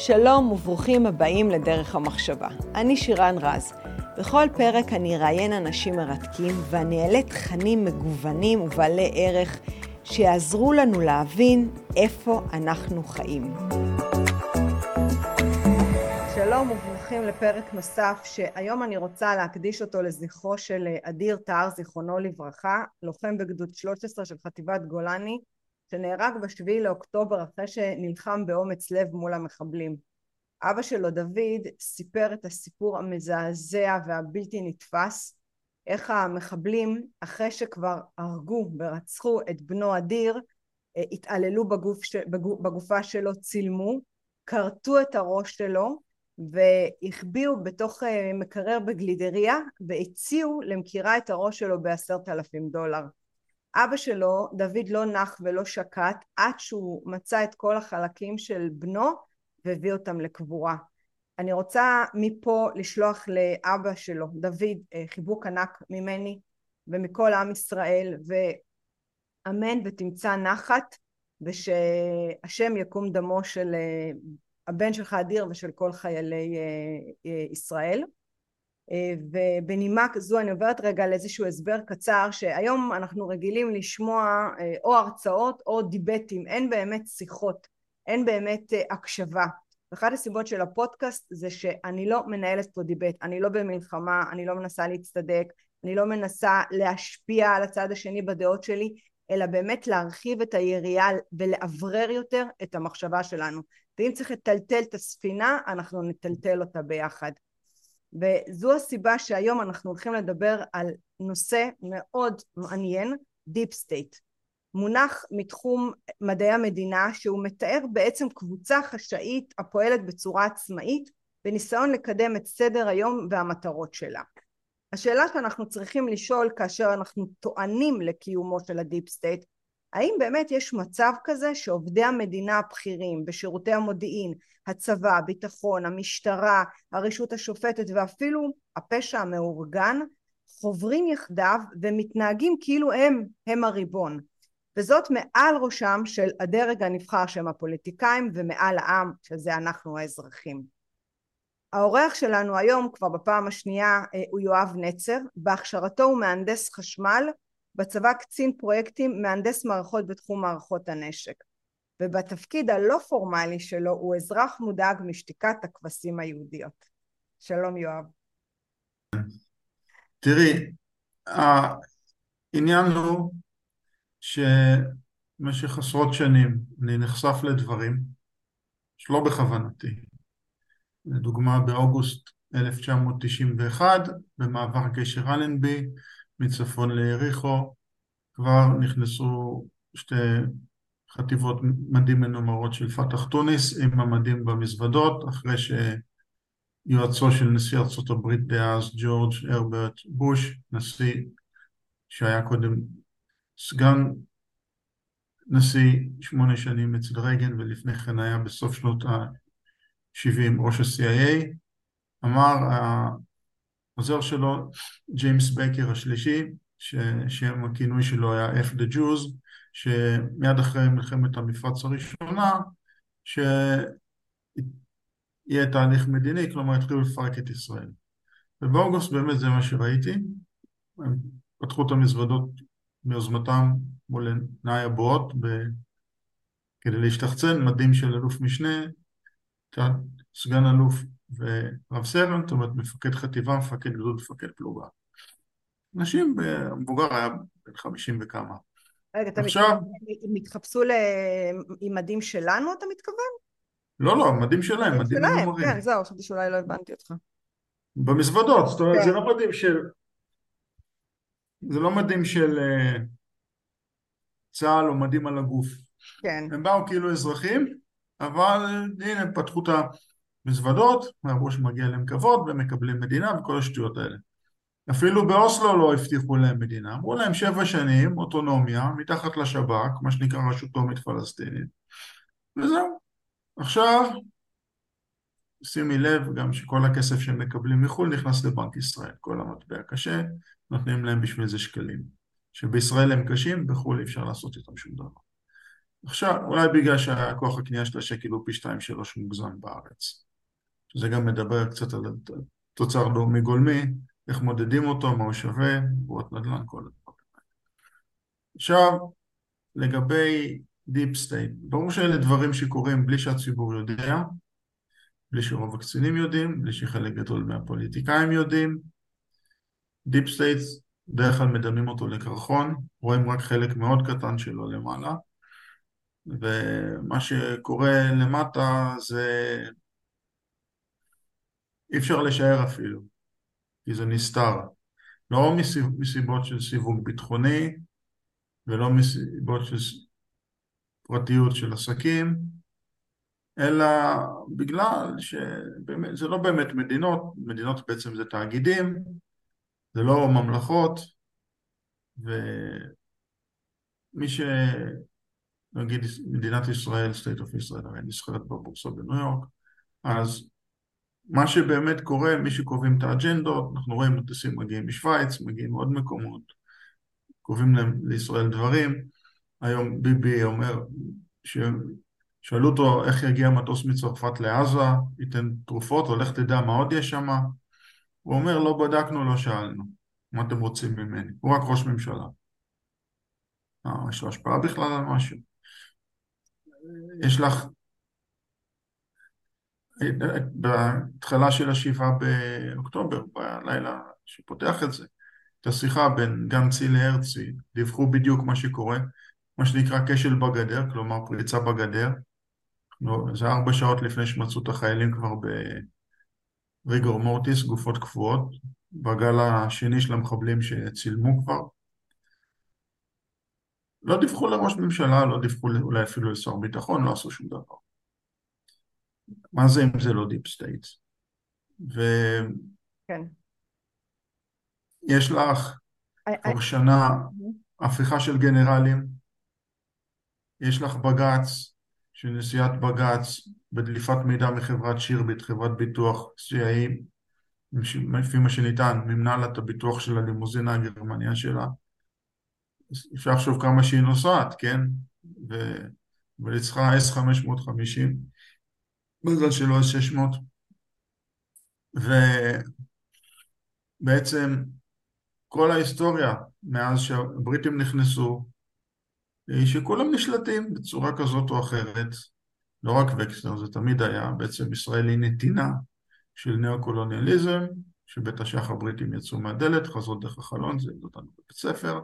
שלום וברוכים הבאים לדרך המחשבה. אני שירן רז. בכל פרק אני אראיין אנשים מרתקים ואני אעלה תכנים מגוונים ובעלי ערך שיעזרו לנו להבין איפה אנחנו חיים. שלום וברוכים לפרק נוסף שהיום אני רוצה להקדיש אותו לזכרו של אדיר טהר זיכרונו לברכה, לוחם בגדוד 13 של חטיבת גולני שנהרג בשביעי לאוקטובר אחרי שנלחם באומץ לב מול המחבלים. אבא שלו דוד סיפר את הסיפור המזעזע והבלתי נתפס איך המחבלים אחרי שכבר הרגו ורצחו את בנו אדיר התעללו בגוף, בגופה שלו, צילמו, כרתו את הראש שלו והחביאו בתוך מקרר בגלידריה והציעו למכירה את הראש שלו בעשרת אלפים דולר. אבא שלו, דוד לא נח ולא שקט עד שהוא מצא את כל החלקים של בנו והביא אותם לקבורה. אני רוצה מפה לשלוח לאבא שלו, דוד, חיבוק ענק ממני ומכל עם ישראל ואמן ותמצא נחת ושהשם יקום דמו של הבן שלך אדיר ושל כל חיילי ישראל. ובנימה כזו אני עוברת רגע לאיזשהו הסבר קצר שהיום אנחנו רגילים לשמוע או הרצאות או דיבטים. אין באמת שיחות אין באמת הקשבה. ואחת הסיבות של הפודקאסט זה שאני לא מנהלת פה דיבט אני לא במלחמה אני לא מנסה להצטדק אני לא מנסה להשפיע על הצד השני בדעות שלי אלא באמת להרחיב את היריעה ולאוורר יותר את המחשבה שלנו. ואם צריך לטלטל את הספינה אנחנו נטלטל אותה ביחד וזו הסיבה שהיום אנחנו הולכים לדבר על נושא מאוד מעניין, deep state. מונח מתחום מדעי המדינה שהוא מתאר בעצם קבוצה חשאית הפועלת בצורה עצמאית בניסיון לקדם את סדר היום והמטרות שלה. השאלה שאנחנו צריכים לשאול כאשר אנחנו טוענים לקיומו של ה deep state האם באמת יש מצב כזה שעובדי המדינה הבכירים בשירותי המודיעין, הצבא, הביטחון, המשטרה, הרשות השופטת ואפילו הפשע המאורגן חוברים יחדיו ומתנהגים כאילו הם הם הריבון וזאת מעל ראשם של הדרג הנבחר שהם הפוליטיקאים ומעל העם שזה אנחנו האזרחים. האורח שלנו היום כבר בפעם השנייה הוא יואב נצר בהכשרתו הוא מהנדס חשמל בצבא קצין פרויקטים מהנדס מערכות בתחום מערכות הנשק ובתפקיד הלא פורמלי שלו הוא אזרח מודאג משתיקת הכבשים היהודיות. שלום יואב. תראי, העניין הוא שבמשך עשרות שנים אני נחשף לדברים שלא בכוונתי. לדוגמה באוגוסט 1991 במעבר גשר אלנבי מצפון ליריחו כבר נכנסו שתי חטיבות מדים מנומרות של פתח טוניס עם המדים במזוודות אחרי שיועצו של נשיא ארצות הברית דאז ג'ורג' הרברט בוש נשיא שהיה קודם סגן נשיא שמונה שנים אצל רייגן ולפני כן היה בסוף שנות ה-70 ראש ה-CIA אמר העוזר שלו ג'יימס בקר השלישי ששם הכינוי שלו היה F the Jews שמיד אחרי מלחמת המפרץ הראשונה שיהיה תהליך מדיני, כלומר התחילו לפרק את ישראל. ובאוגוסט באמת זה מה שראיתי, הם פתחו את המזוודות מיוזמתם מול עיניי הבועות ב... כדי להשתחצן, מדים של אלוף משנה, סגן אלוף ורב סרן, זאת אומרת מפקד חטיבה, מפקד גדוד, מפקד פלוגה. אנשים, מבוגר היה בן חמישים וכמה. רגע, אתה עכשיו... מתכוון, הם התחפשו עם מדים שלנו, אתה מתכוון? לא, לא, מדים שלהם, מדים מנומרים. כן, זהו, חשבתי שאולי לא הבנתי אותך. במזוודות, זאת אומרת, כן. זה לא מדים של... זה לא מדים של uh, צה"ל או מדים על הגוף. כן. הם באו כאילו אזרחים, אבל הנה, הם פתחו את המזוודות, ואמרו שמגיע להם כבוד, והם מקבלים מדינה וכל השטויות האלה. אפילו באוסלו לא הבטיחו להם מדינה, אמרו להם שבע שנים, אוטונומיה, מתחת לשב"כ, מה שנקרא רשות לאומית פלסטינית, וזהו. עכשיו, שימי לב גם שכל הכסף שהם מקבלים מחו"ל נכנס לבנק ישראל, כל המטבע קשה, נותנים להם בשביל זה שקלים. שבישראל הם קשים, בחו"ל אי אפשר לעשות איתם שום דבר. עכשיו, אולי בגלל שהכוח הקנייה של השקל הוא פי שתיים שלוש מוגזם בארץ. זה גם מדבר קצת על תוצר לאומי גולמי, איך מודדים אותו, מה הוא שווה, בועות נדל"ן, כל הדברים. עכשיו, לגבי deep state, ברור שאלה דברים שקורים בלי שהציבור יודע, בלי שרוב הקצינים יודעים, בלי שחלק גדול מהפוליטיקאים יודעים. deep state, בדרך כלל מדמים אותו לקרחון, רואים רק חלק מאוד קטן שלו למעלה, ומה שקורה למטה זה אי אפשר לשער אפילו, כי זה נסתר. לא מסיבות של סיווג ביטחוני ולא מסיבות של פרטיות של עסקים, אלא בגלל שזה לא באמת מדינות, מדינות בעצם זה תאגידים, זה לא ממלכות, ומי ש... נגיד מדינת ישראל, state of ישראל, הרי נסחרת בבורסה בניו יורק, אז מה שבאמת קורה, מי שקובעים את האג'נדות, אנחנו רואים מטוסים מגיעים משוויץ, מגיעים מעוד מקומות, קובעים להם לישראל דברים. היום ביבי אומר, שאלו אותו איך יגיע מטוס מצרפת לעזה, ייתן תרופות, או לך תדע מה עוד יש שם. הוא אומר, לא בדקנו, לא שאלנו. מה אתם רוצים ממני? הוא רק ראש ממשלה. אה, יש לו השפעה בכלל על משהו? יש לך בהתחלה של השבעה באוקטובר, בלילה שפותח את זה, את השיחה בין גנצי להרצי, דיווחו בדיוק מה שקורה, מה שנקרא כשל בגדר, כלומר פריצה בגדר. זה ארבע שעות לפני שמצאו את החיילים כבר ב rigor mortis, גופות קפואות, בגל השני של המחבלים שצילמו כבר. לא דיווחו לראש ממשלה, לא דיווחו אולי אפילו לשר ביטחון, לא עשו שום דבר. מה זה אם זה לא deep state? ויש כן. לך כבר שנה הפיכה של גנרלים, יש לך בג"ץ, של נשיאת בג"ץ בדליפת מידע מחברת שירביט, חברת ביטוח CIA, לפי מה שניתן, מימנה לה את הביטוח של הלימוזינה הגרמניה שלה. אפשר לחשוב כמה שהיא נוסעת, כן? ו... אבל היא צריכה S550 מזל שלא S600 ובעצם כל ההיסטוריה מאז שהבריטים נכנסו היא שכולם נשלטים בצורה כזאת או אחרת לא רק וקסנר, זה תמיד היה, בעצם ישראל היא נתינה של ניאו-קולוניאליזם, שבית השח הבריטים יצאו מהדלת, חזרו דרך החלון, זה אותנו בבית ספר.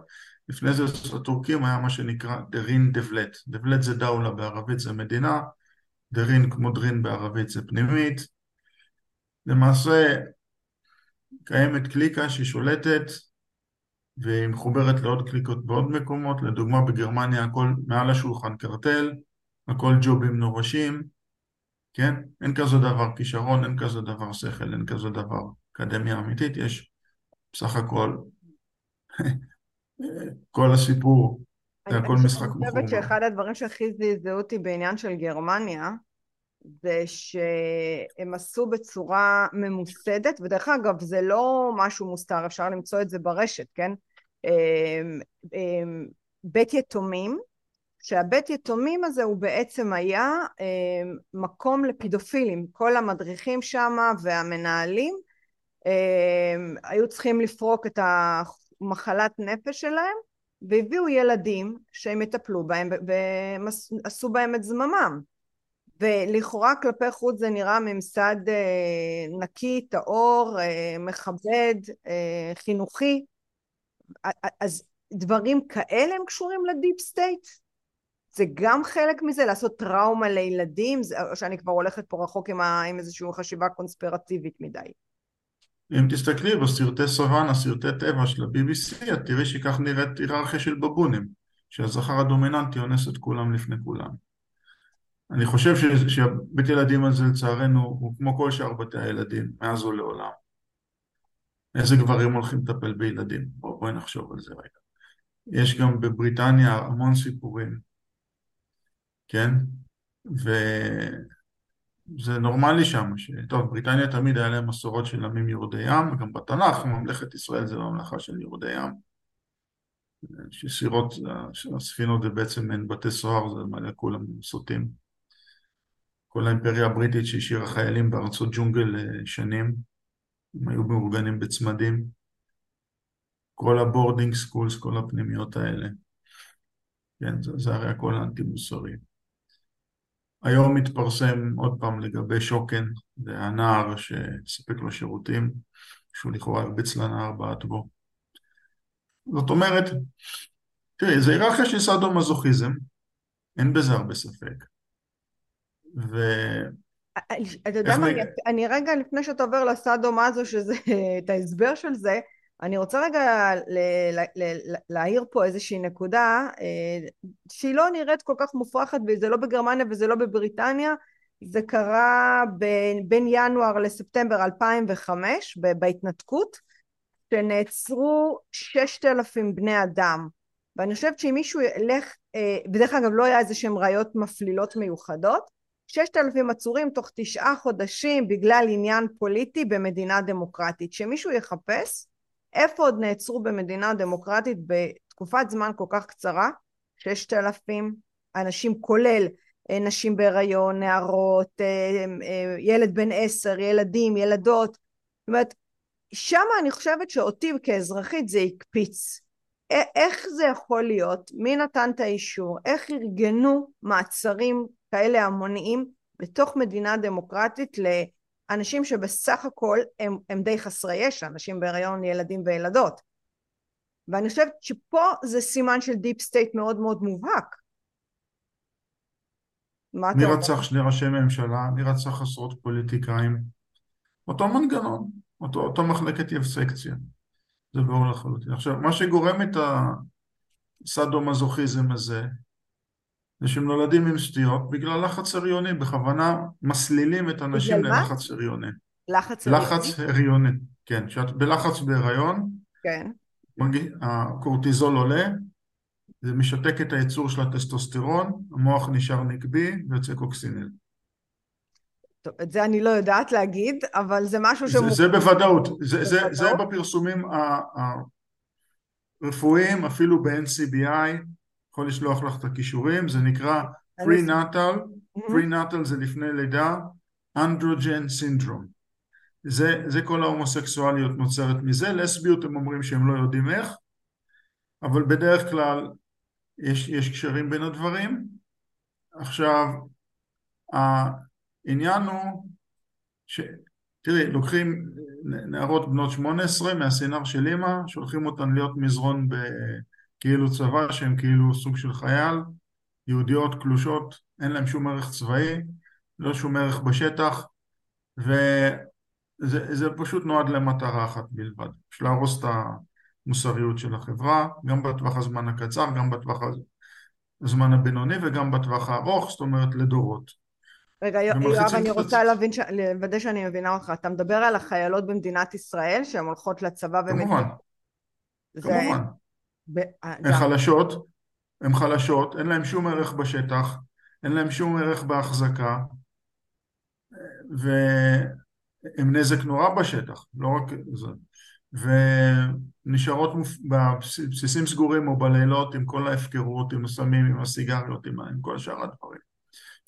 לפני זה הטורקים היה מה שנקרא דרין דבלט. דבלט זה דאולה בערבית, זה מדינה, דרין כמו דרין בערבית זה פנימית. למעשה קיימת קליקה ששולטת והיא מחוברת לעוד קליקות בעוד מקומות, לדוגמה בגרמניה הכל מעל השולחן קרטל, הכל ג'ובים נורשים, כן? אין כזה דבר כישרון, אין כזה דבר שכל, אין כזה דבר אקדמיה אמיתית, יש בסך הכל כל הסיפור זה הכל משחק מכור. אני חושבת שאחד הדברים שהכי זעזעו אותי בעניין של גרמניה זה שהם עשו בצורה ממוסדת, ודרך אגב זה לא משהו מוסתר, אפשר למצוא את זה ברשת, כן? אמ, אמ, בית יתומים, שהבית יתומים הזה הוא בעצם היה אמ, מקום לפידופילים, כל המדריכים שם והמנהלים היו צריכים לפרוק את המחלת נפש שלהם והביאו ילדים שהם יטפלו בהם ועשו בהם את זממם. ולכאורה כלפי חוץ זה נראה ממסד אה, נקי, טהור, אה, מכבד, אה, חינוכי. אז דברים כאלה הם קשורים לדיפ סטייט? זה גם חלק מזה? לעשות טראומה לילדים? או שאני כבר הולכת פה רחוק עם, ה, עם איזושהי חשיבה קונספירטיבית מדי אם תסתכלי בסרטי סוואנה, סרטי טבע של ה-BBC, את תראי שכך נראית היררכיה של בבונים, שהזכר הדומיננטי אונס את כולם לפני כולם. אני חושב שהבית ילדים הזה לצערנו הוא כמו כל שאר בתי הילדים, מאז ולעולם. איזה גברים הולכים לטפל בילדים? בואו בוא נחשוב על זה רגע. יש גם בבריטניה המון סיפורים, כן? ו... זה נורמלי שם, ש... טוב, בריטניה תמיד היה להם מסורות של עמים יורדי ים, גם בתנ"ך ממלכת ישראל זה לא ממלכה של יורדי ים. שסירות, הספינות זה בעצם מעין בתי סוהר, זה מלא כולם סוטים. כל האימפריה הבריטית שהשאירה חיילים בארצות ג'ונגל אה, שנים, הם היו מאורגנים בצמדים. כל ה boarding schools, כל הפנימיות האלה. כן, זה, זה הרי הכל אנטי מוסרי. היום מתפרסם עוד פעם לגבי שוקן, זה הנער שסיפק לו שירותים, שהוא לכאורה הרביץ לנער בעט בו. זאת אומרת, תראי, זה היררכיה של סאדו-מזוכיזם, אין בזה הרבה ספק. ו... אתה יודע מה, אני רגע לפני שאתה עובר לסאדו-מזו, שזה את ההסבר של זה, אני רוצה רגע להעיר פה איזושהי נקודה אה, שהיא לא נראית כל כך מופרכת וזה לא בגרמניה וזה לא בבריטניה. זה קרה בין, בין ינואר לספטמבר 2005 בהתנתקות שנעצרו ששת אלפים בני אדם. ואני חושבת שאם מישהו ילך אה, בדרך אגב לא היה איזה שהם ראיות מפלילות מיוחדות ששת אלפים עצורים תוך תשעה חודשים בגלל עניין פוליטי במדינה דמוקרטית. שמישהו יחפש איפה עוד נעצרו במדינה דמוקרטית בתקופת זמן כל כך קצרה? ששת אלפים אנשים כולל אה, נשים בהיריון, נערות, אה, אה, ילד בן עשר, ילדים, ילדות. זאת אומרת, שם אני חושבת שאותי כאזרחית זה הקפיץ. איך זה יכול להיות? מי נתן את האישור? איך ארגנו מעצרים כאלה המוניים בתוך מדינה דמוקרטית אנשים שבסך הכל הם, הם די חסרי ישע, אנשים בהיריון, ילדים וילדות. ואני חושבת שפה זה סימן של deep state מאוד מאוד מובהק. מי רצח שני ראשי ממשלה? מי רצח עשרות פוליטיקאים? אותו מנגנון, אותו, אותו מחלקת יבסקציה. זה ברור לחלוטין. עכשיו, מה שגורם את הסאדו-מזוכיזם הזה, זה שהם נולדים עם סטיות בגלל לחץ הריוני, בכוונה מסלילים את הנשים ללחץ הריוני. לחץ הריוני? לחץ הריוני, כן. כשאת בלחץ בהיריון, כן. הקורטיזול עולה, זה משתק את הייצור של הטסטוסטרון, המוח נשאר נקבי ויוצא קוקסינל. טוב, את זה אני לא יודעת להגיד, אבל זה משהו ש... זה, זה בוודאות, זה, זה, זה בפרסומים הרפואיים, אפילו ב-NCBI, יכול לשלוח לך את הכישורים, זה נקרא פרי-נטל, פרי-נטל זה לפני לידה, אנדרוג'ן סינדרום. זה, זה כל ההומוסקסואליות נוצרת מזה, לסביות הם אומרים שהם לא יודעים איך, אבל בדרך כלל יש, יש קשרים בין הדברים. עכשיו, העניין הוא ש... תראי, לוקחים נערות בנות 18 מהסינר של אימא, שולחים אותן להיות מזרון ב... כאילו צבא שהם כאילו סוג של חייל, יהודיות קלושות, אין להם שום ערך צבאי, לא שום ערך בשטח, וזה פשוט נועד למטרה אחת בלבד, בשביל להרוס את המוסריות של החברה, גם בטווח הזמן הקצר, גם בטווח הזמן הבינוני וגם בטווח הארוך, זאת אומרת לדורות. רגע, יואב, אני רוצה להבין, לוודא שאני מבינה אותך. אתה מדבר על החיילות במדינת ישראל שהן הולכות לצבא ומדינת... כמובן, כמובן. אה, הן חלשות, הן חלשות, אין להן שום ערך בשטח, אין להן שום ערך בהחזקה, והן נזק נורא בשטח, לא רק זה. ונשארות בבסיסים סגורים או בלילות עם כל ההפקרות, עם הסמים, עם הסיגריות, עם, עם כל שאר הדברים.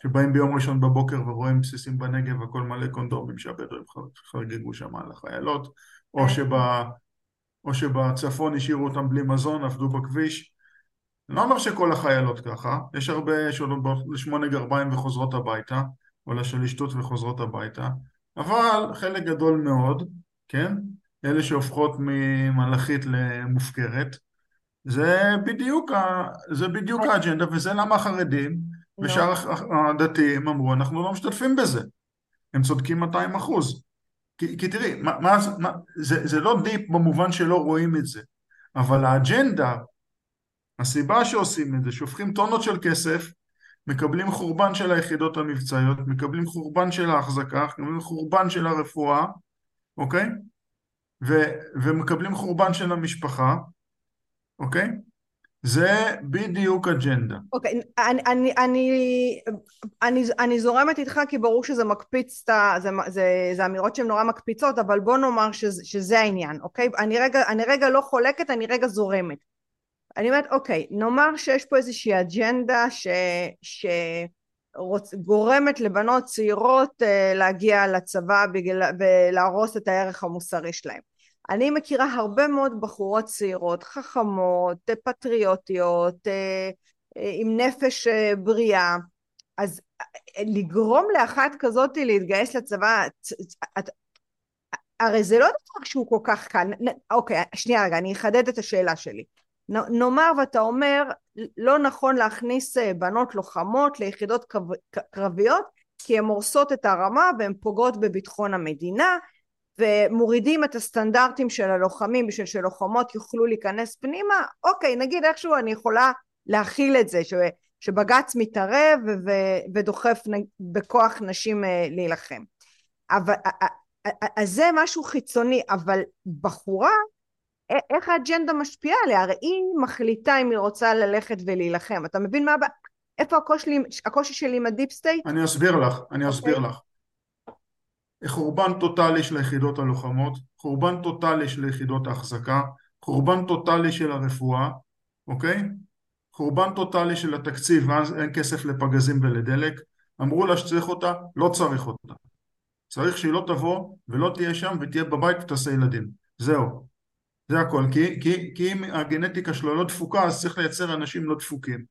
שבאים ביום ראשון בבוקר ורואים בסיסים בנגב, הכל מלא קונדומים שהבדואים חגגו שם על החיילות, או אה. או שבצפון השאירו אותם בלי מזון, עבדו בכביש. אני לא אומר שכל החיילות ככה, יש הרבה שעולות לשמונה גרביים וחוזרות הביתה, או לשלישתות וחוזרות הביתה, אבל חלק גדול מאוד, כן, אלה שהופכות ממלאכית למופקרת, זה בדיוק, ה, זה בדיוק האג'נדה, וזה למה החרדים ושאר הדתיים אמרו, אנחנו לא משתתפים בזה. הם צודקים 200 אחוז. כי, כי תראי, מה, מה, מה, זה, זה לא דיפ במובן שלא רואים את זה, אבל האג'נדה, הסיבה שעושים את זה, שהופכים טונות של כסף, מקבלים חורבן של היחידות המבצעיות, מקבלים חורבן של ההחזקה, מקבלים חורבן של הרפואה, אוקיי? ו, ומקבלים חורבן של המשפחה, אוקיי? זה בדיוק אג'נדה. אוקיי, okay, אני, אני, אני, אני, אני זורמת איתך כי ברור שזה מקפיץ את ה... זה, זה, זה אמירות שהן נורא מקפיצות, אבל בוא נאמר שזה, שזה העניין, אוקיי? אני רגע, אני רגע לא חולקת, אני רגע זורמת. אני אומרת, אוקיי, נאמר שיש פה איזושהי אג'נדה. שגורמת לבנות צעירות אה, להגיע לצבא בגלל... ולהרוס את הערך המוסרי שלהם. אני מכירה הרבה מאוד בחורות צעירות, חכמות, פטריוטיות, אה, אה, עם נפש בריאה, אז לגרום לאחת כזאת להתגייס לצבא, את, הרי זה לא דבר שהוא כל כך קל, אוקיי, שנייה רגע, אני אחדד את השאלה שלי. נאמר ואתה אומר לא נכון להכניס אה, בנות לוחמות ליחידות קרביות כי הן הורסות את הרמה והן פוגעות בביטחון המדינה ומורידים את הסטנדרטים של הלוחמים בשביל שלוחמות יוכלו להיכנס פנימה אוקיי נגיד איכשהו אני יכולה להכיל את זה ש, שבג"ץ מתערב ו, ודוחף בכוח נשים אה, להילחם אבל אז זה משהו חיצוני אבל בחורה איך האג'נדה משפיעה עליה? הרי היא מחליטה אם היא רוצה ללכת ולהילחם. אתה מבין מה הבעיה? איפה הקושי, הקושי שלי עם ה deep state? אני אסביר לך, אני אסביר okay. אוקיי. לך. חורבן טוטאלי של היחידות הלוחמות, חורבן טוטאלי של יחידות ההחזקה, חורבן טוטאלי של הרפואה, אוקיי? חורבן טוטאלי של התקציב, ואז אין כסף לפגזים ולדלק. אמרו לה שצריך אותה, לא צריך אותה. צריך שהיא לא תבוא ולא תהיה שם ותהיה בבית ותעשה ילדים. זהו. זה הכל, כי, כי, כי אם הגנטיקה שלו לא דפוקה אז צריך לייצר אנשים לא דפוקים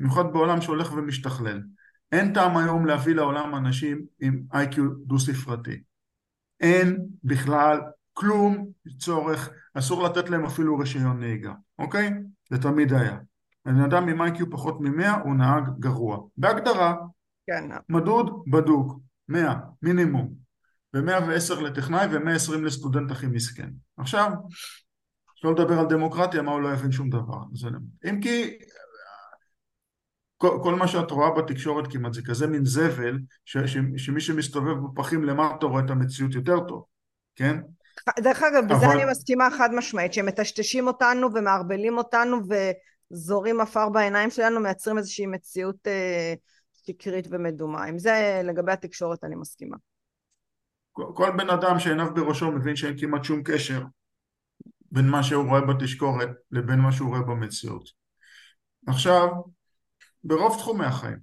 במיוחד בעולם שהולך ומשתכלל אין טעם היום להביא לעולם אנשים עם איי-קיו דו ספרתי אין בכלל כלום צורך, אסור לתת להם אפילו רישיון נהיגה, אוקיי? זה תמיד היה. בן אדם עם איי-קיו פחות מ-100 הוא נהג גרוע. בהגדרה, כן. מדוד בדוק, 100 מינימום, ו-110 לטכנאי ו-120 לסטודנט הכי מסכן. עכשיו, שלא לדבר על דמוקרטיה, מה הוא לא יבין שום דבר. אם כי כל, כל מה שאת רואה בתקשורת כמעט זה כזה מין זבל, ש, ש, שמי שמסתובב בפחים למטה רואה את המציאות יותר טוב, כן? דרך אגב, בזה אבל... אני מסכימה חד משמעית, שהם מטשטשים אותנו ומערבלים אותנו וזורים עפר בעיניים שלנו, מייצרים איזושהי מציאות אה, שקרית ומדומה. עם זה לגבי התקשורת אני מסכימה. כל, כל בן אדם שעיניו בראשו מבין שאין כמעט שום קשר בין מה שהוא רואה בתשקורת לבין מה שהוא רואה במציאות. עכשיו, ברוב תחומי החיים,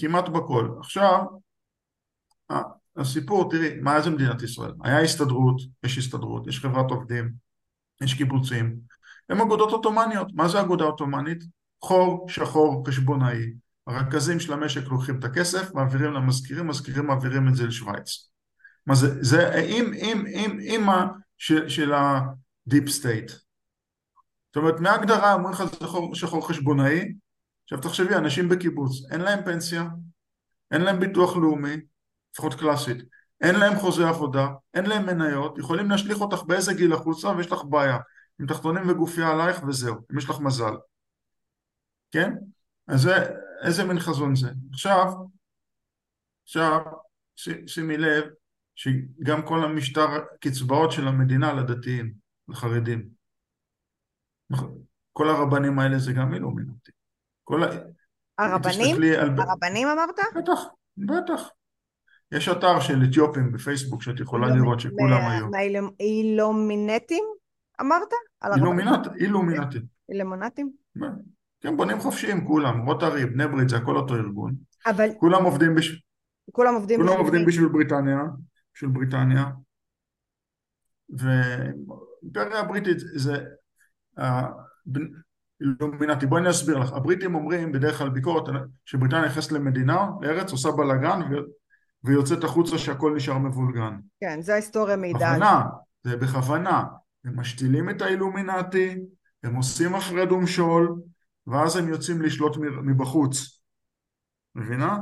כמעט בכל. עכשיו, הסיפור, תראי, מה זה מדינת ישראל? היה הסתדרות, יש הסתדרות, יש חברת עובדים, יש קיבוצים, הם אגודות עות'מאניות. מה זה אגודה עות'מאנית? חור שחור חשבונאי. הרכזים של המשק לוקחים את הכסף, מעבירים למזכירים, מזכירים מעבירים את זה לשוויץ. מה זה, זה, אם, אם, אם, אם של, של ה deep state. זאת אומרת, מההגדרה אומרים לך שחור חשבונאי, עכשיו תחשבי, אנשים בקיבוץ, אין להם פנסיה, אין להם ביטוח לאומי, לפחות קלאסית, אין להם חוזה עבודה, אין להם מניות, יכולים להשליך אותך באיזה גיל החוצה ויש לך בעיה, עם תחתונים וגופיה עלייך וזהו, אם יש לך מזל, כן? אז זה, איזה מין חזון זה. עכשיו, עכשיו, שימי לב, שגם כל המשטר קצבאות של המדינה לדתיים, לחרדים. כל הרבנים האלה זה גם אילומינטי. כל ה... הרבנים? על... הרבנים אמרת? בטח, בטח. יש אתר של אתיופים בפייסבוק שאת יכולה אילומ... לראות שכולם היו. אילומינטים אמרת? אילומינט, אילומינטים. אילומינטים? כן, בונים חופשיים כולם, רוטרי, בני ברית, זה הכל אותו ארגון. אבל... כולם עובדים בשביל... כולם עובדים כולם עובדים בשביל בריטניה. של בריטניה והאימפריה הבריטית זה אילומינטי, בואי אני אסביר לך, הבריטים אומרים בדרך כלל ביקורת שבריטניה נכנסת למדינה, לארץ, עושה בלאגן ויוצאת החוצה שהכל נשאר מבולגן. כן, זה ההיסטוריה מידע. בכוונה, זה בכוונה, הם משתילים את האילומינטי, הם עושים הפרד ומשול, ואז הם יוצאים לשלוט מבחוץ. מבינה?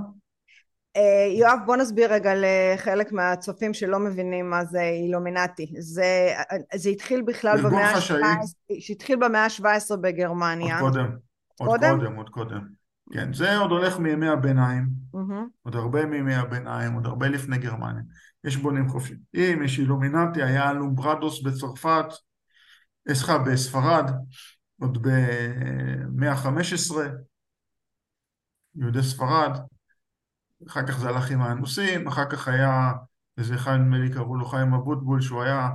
אה, יואב בוא נסביר רגע לחלק מהצופים שלא מבינים מה זה אילומינטי. זה, זה התחיל בכלל במאה ה-17 שהתחיל במאה ה-17 בגרמניה. עוד קודם. עוד קודם? קודם עוד קודם. כן זה עוד הולך מימי הביניים. mm-hmm. עוד הרבה מימי הביניים עוד הרבה לפני גרמניה. יש בונים חופשיים יש אילומינטי היה לומברדוס בצרפת אה, סליחה בספרד עוד במאה ה-15 יהודי ספרד אחר כך זה הלך עם האנוסים, אחר כך היה איזה אחד נדמה לי קראו לו חיים אבוטבול שהוא היה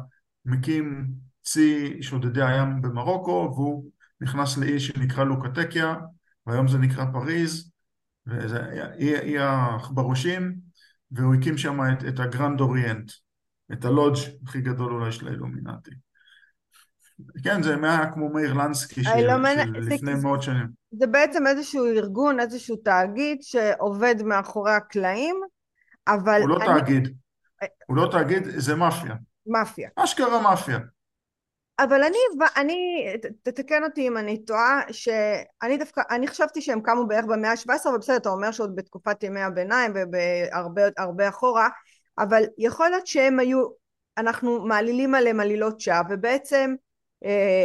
מקים צי שודדי הים במרוקו והוא נכנס לאי שנקרא לוקטקיה, והיום זה נקרא פריז, וזה אי, אי העכברושים, והוא הקים שם את, את הגרנד אוריינט, את הלודג' הכי גדול אולי של האילומינטי. כן, זה היה כמו מאיר לנסקי של, של לפני מאות שנים. זה בעצם איזשהו ארגון, איזשהו תאגיד שעובד מאחורי הקלעים, אבל... הוא לא אני... תאגיד, הוא לא תאגיד, זה מאפיה. מאפיה. אשכרה מאפיה. אבל אני, אני, תתקן אותי אם אני טועה, שאני דווקא, אני חשבתי שהם קמו בערך במאה ה-17, אבל בסדר, אתה אומר שעוד בתקופת ימי הביניים ובהרבה אחורה, אבל יכול להיות שהם היו, אנחנו מעלילים עליהם עלילות שווא, ובעצם אה,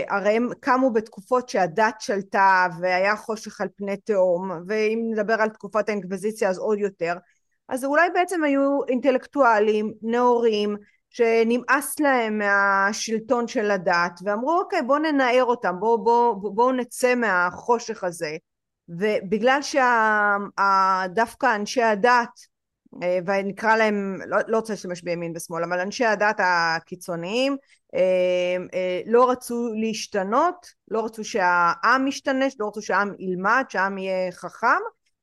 הרי הם קמו בתקופות שהדת שלטה והיה חושך על פני תהום, ואם נדבר על תקופת האינקוויזיציה אז עוד יותר, אז אולי בעצם היו אינטלקטואלים, נאורים, שנמאס להם מהשלטון של הדת ואמרו אוקיי בואו ננער אותם בואו בוא, בוא, בוא נצא מהחושך הזה. ובגלל שדווקא אנשי הדת אה, ונקרא להם לא, לא רוצה להשתמש בימין ושמאל אבל אנשי הדת הקיצוניים אה, אה, לא רצו להשתנות לא רצו שהעם ישתנה לא רצו שהעם ילמד שהעם יהיה חכם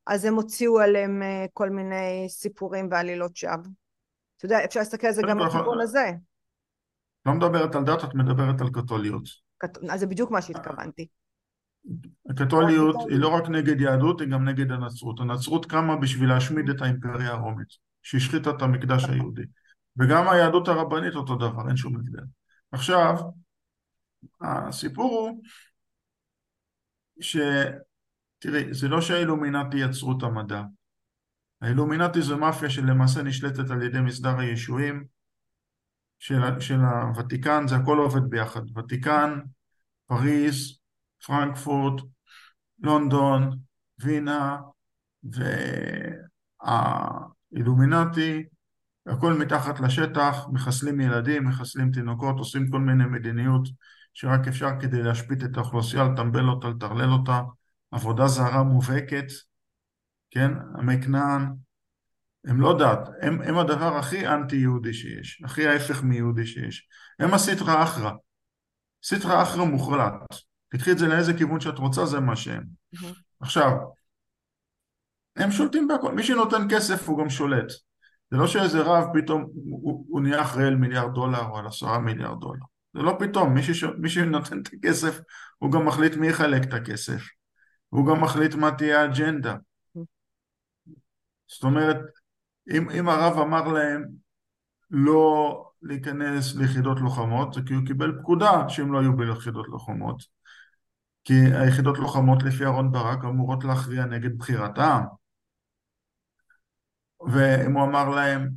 אז הם הוציאו עליהם כל מיני סיפורים ועלילות שווא אתה יודע, אפשר להסתכל על זה גם בכיוון הזה. לא מדברת על דת, את מדברת על קתוליות. אז זה בדיוק מה שהתכוונתי. הקתוליות היא לא רק נגד יהדות, היא גם נגד הנצרות. הנצרות קמה בשביל להשמיד את האימפריה הרומית, שהשחיתה את המקדש היהודי. וגם היהדות הרבנית אותו דבר, אין שום הבדל. עכשיו, הסיפור הוא ש... תראי, זה לא שהאילומינטי יצרו את המדע. האילומינטי זו מאפיה שלמעשה נשלטת על ידי מסדר הישועים של, של הוותיקן, זה הכל עובד ביחד. ותיקן, פריז, פרנקפורט, לונדון, וינה והאילומינטי, הכל מתחת לשטח, מחסלים ילדים, מחסלים תינוקות, עושים כל מיני מדיניות שרק אפשר כדי להשפיט את האוכלוסייה, לטמבל אותה, לטרלל אותה, עבודה זרה מובהקת כן, עמי כנען, הם לא דת, הם, הם הדבר הכי אנטי יהודי שיש, הכי ההפך מיהודי שיש. הם הסטרא אחרא, סטרא אחרא מוחלט. תקחי את זה לאיזה כיוון שאת רוצה, זה מה שהם. עכשיו, הם שולטים בהכל, מי שנותן כסף הוא גם שולט. זה לא שאיזה רב פתאום הוא, הוא נהיה אחראי על מיליארד דולר או על עשרה מיליארד דולר. זה לא פתאום, מי, שש... מי שנותן את הכסף הוא גם מחליט מי יחלק את הכסף. הוא גם מחליט מה תהיה האג'נדה. זאת אומרת, אם, אם הרב אמר להם לא להיכנס ליחידות לוחמות, זה כי הוא קיבל פקודה שהם לא היו ביחידות לוחמות. כי היחידות לוחמות לפי אהרן ברק אמורות להכריע נגד בחירת העם. ואם הוא אמר להם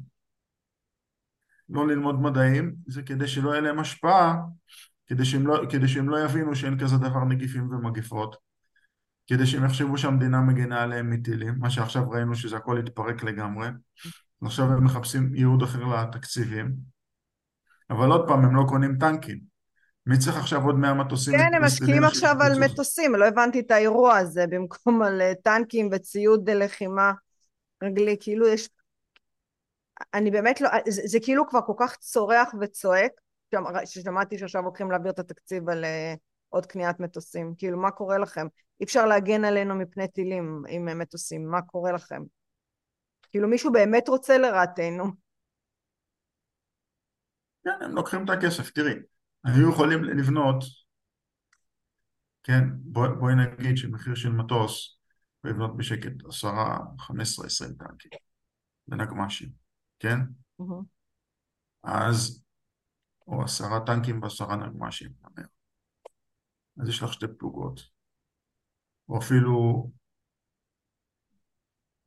לא ללמוד מדעים, זה כדי שלא יהיה להם השפעה, כדי שהם לא, כדי שהם לא יבינו שאין כזה דבר נגיפים ומגפות. כדי שהם יחשבו שהמדינה מגינה עליהם מטילים, מה שעכשיו ראינו שזה הכל התפרק לגמרי, ועכשיו הם מחפשים ייעוד אחר לתקציבים, אבל עוד פעם, הם לא קונים טנקים. מי צריך עכשיו עוד 100 מטוסים? כן, הם משקיעים עכשיו על מטוסים, לא הבנתי את האירוע הזה, במקום על אה, טנקים וציוד לחימה רגלי, כאילו יש... אני באמת לא... זה, זה כאילו כבר כל כך צורח וצועק, ששמעתי שעכשיו הולכים להעביר את התקציב על uh, עוד קניית מטוסים, כאילו מה קורה לכם? אי אפשר להגן עלינו מפני טילים עם מטוסים, מה קורה לכם? כאילו מישהו באמת רוצה לרעתנו. כן, הם לוקחים את הכסף, תראי, היו יכולים לבנות, כן, בואי בוא נגיד שמחיר של מטוס, לבנות בשקט עשרה, חמש עשרה, עשרים טנקים, בנגמ"שים, כן? Mm-hmm. אז, או עשרה טנקים ועשרה נגמ"שים, אז יש לך שתי פלוגות. או אפילו,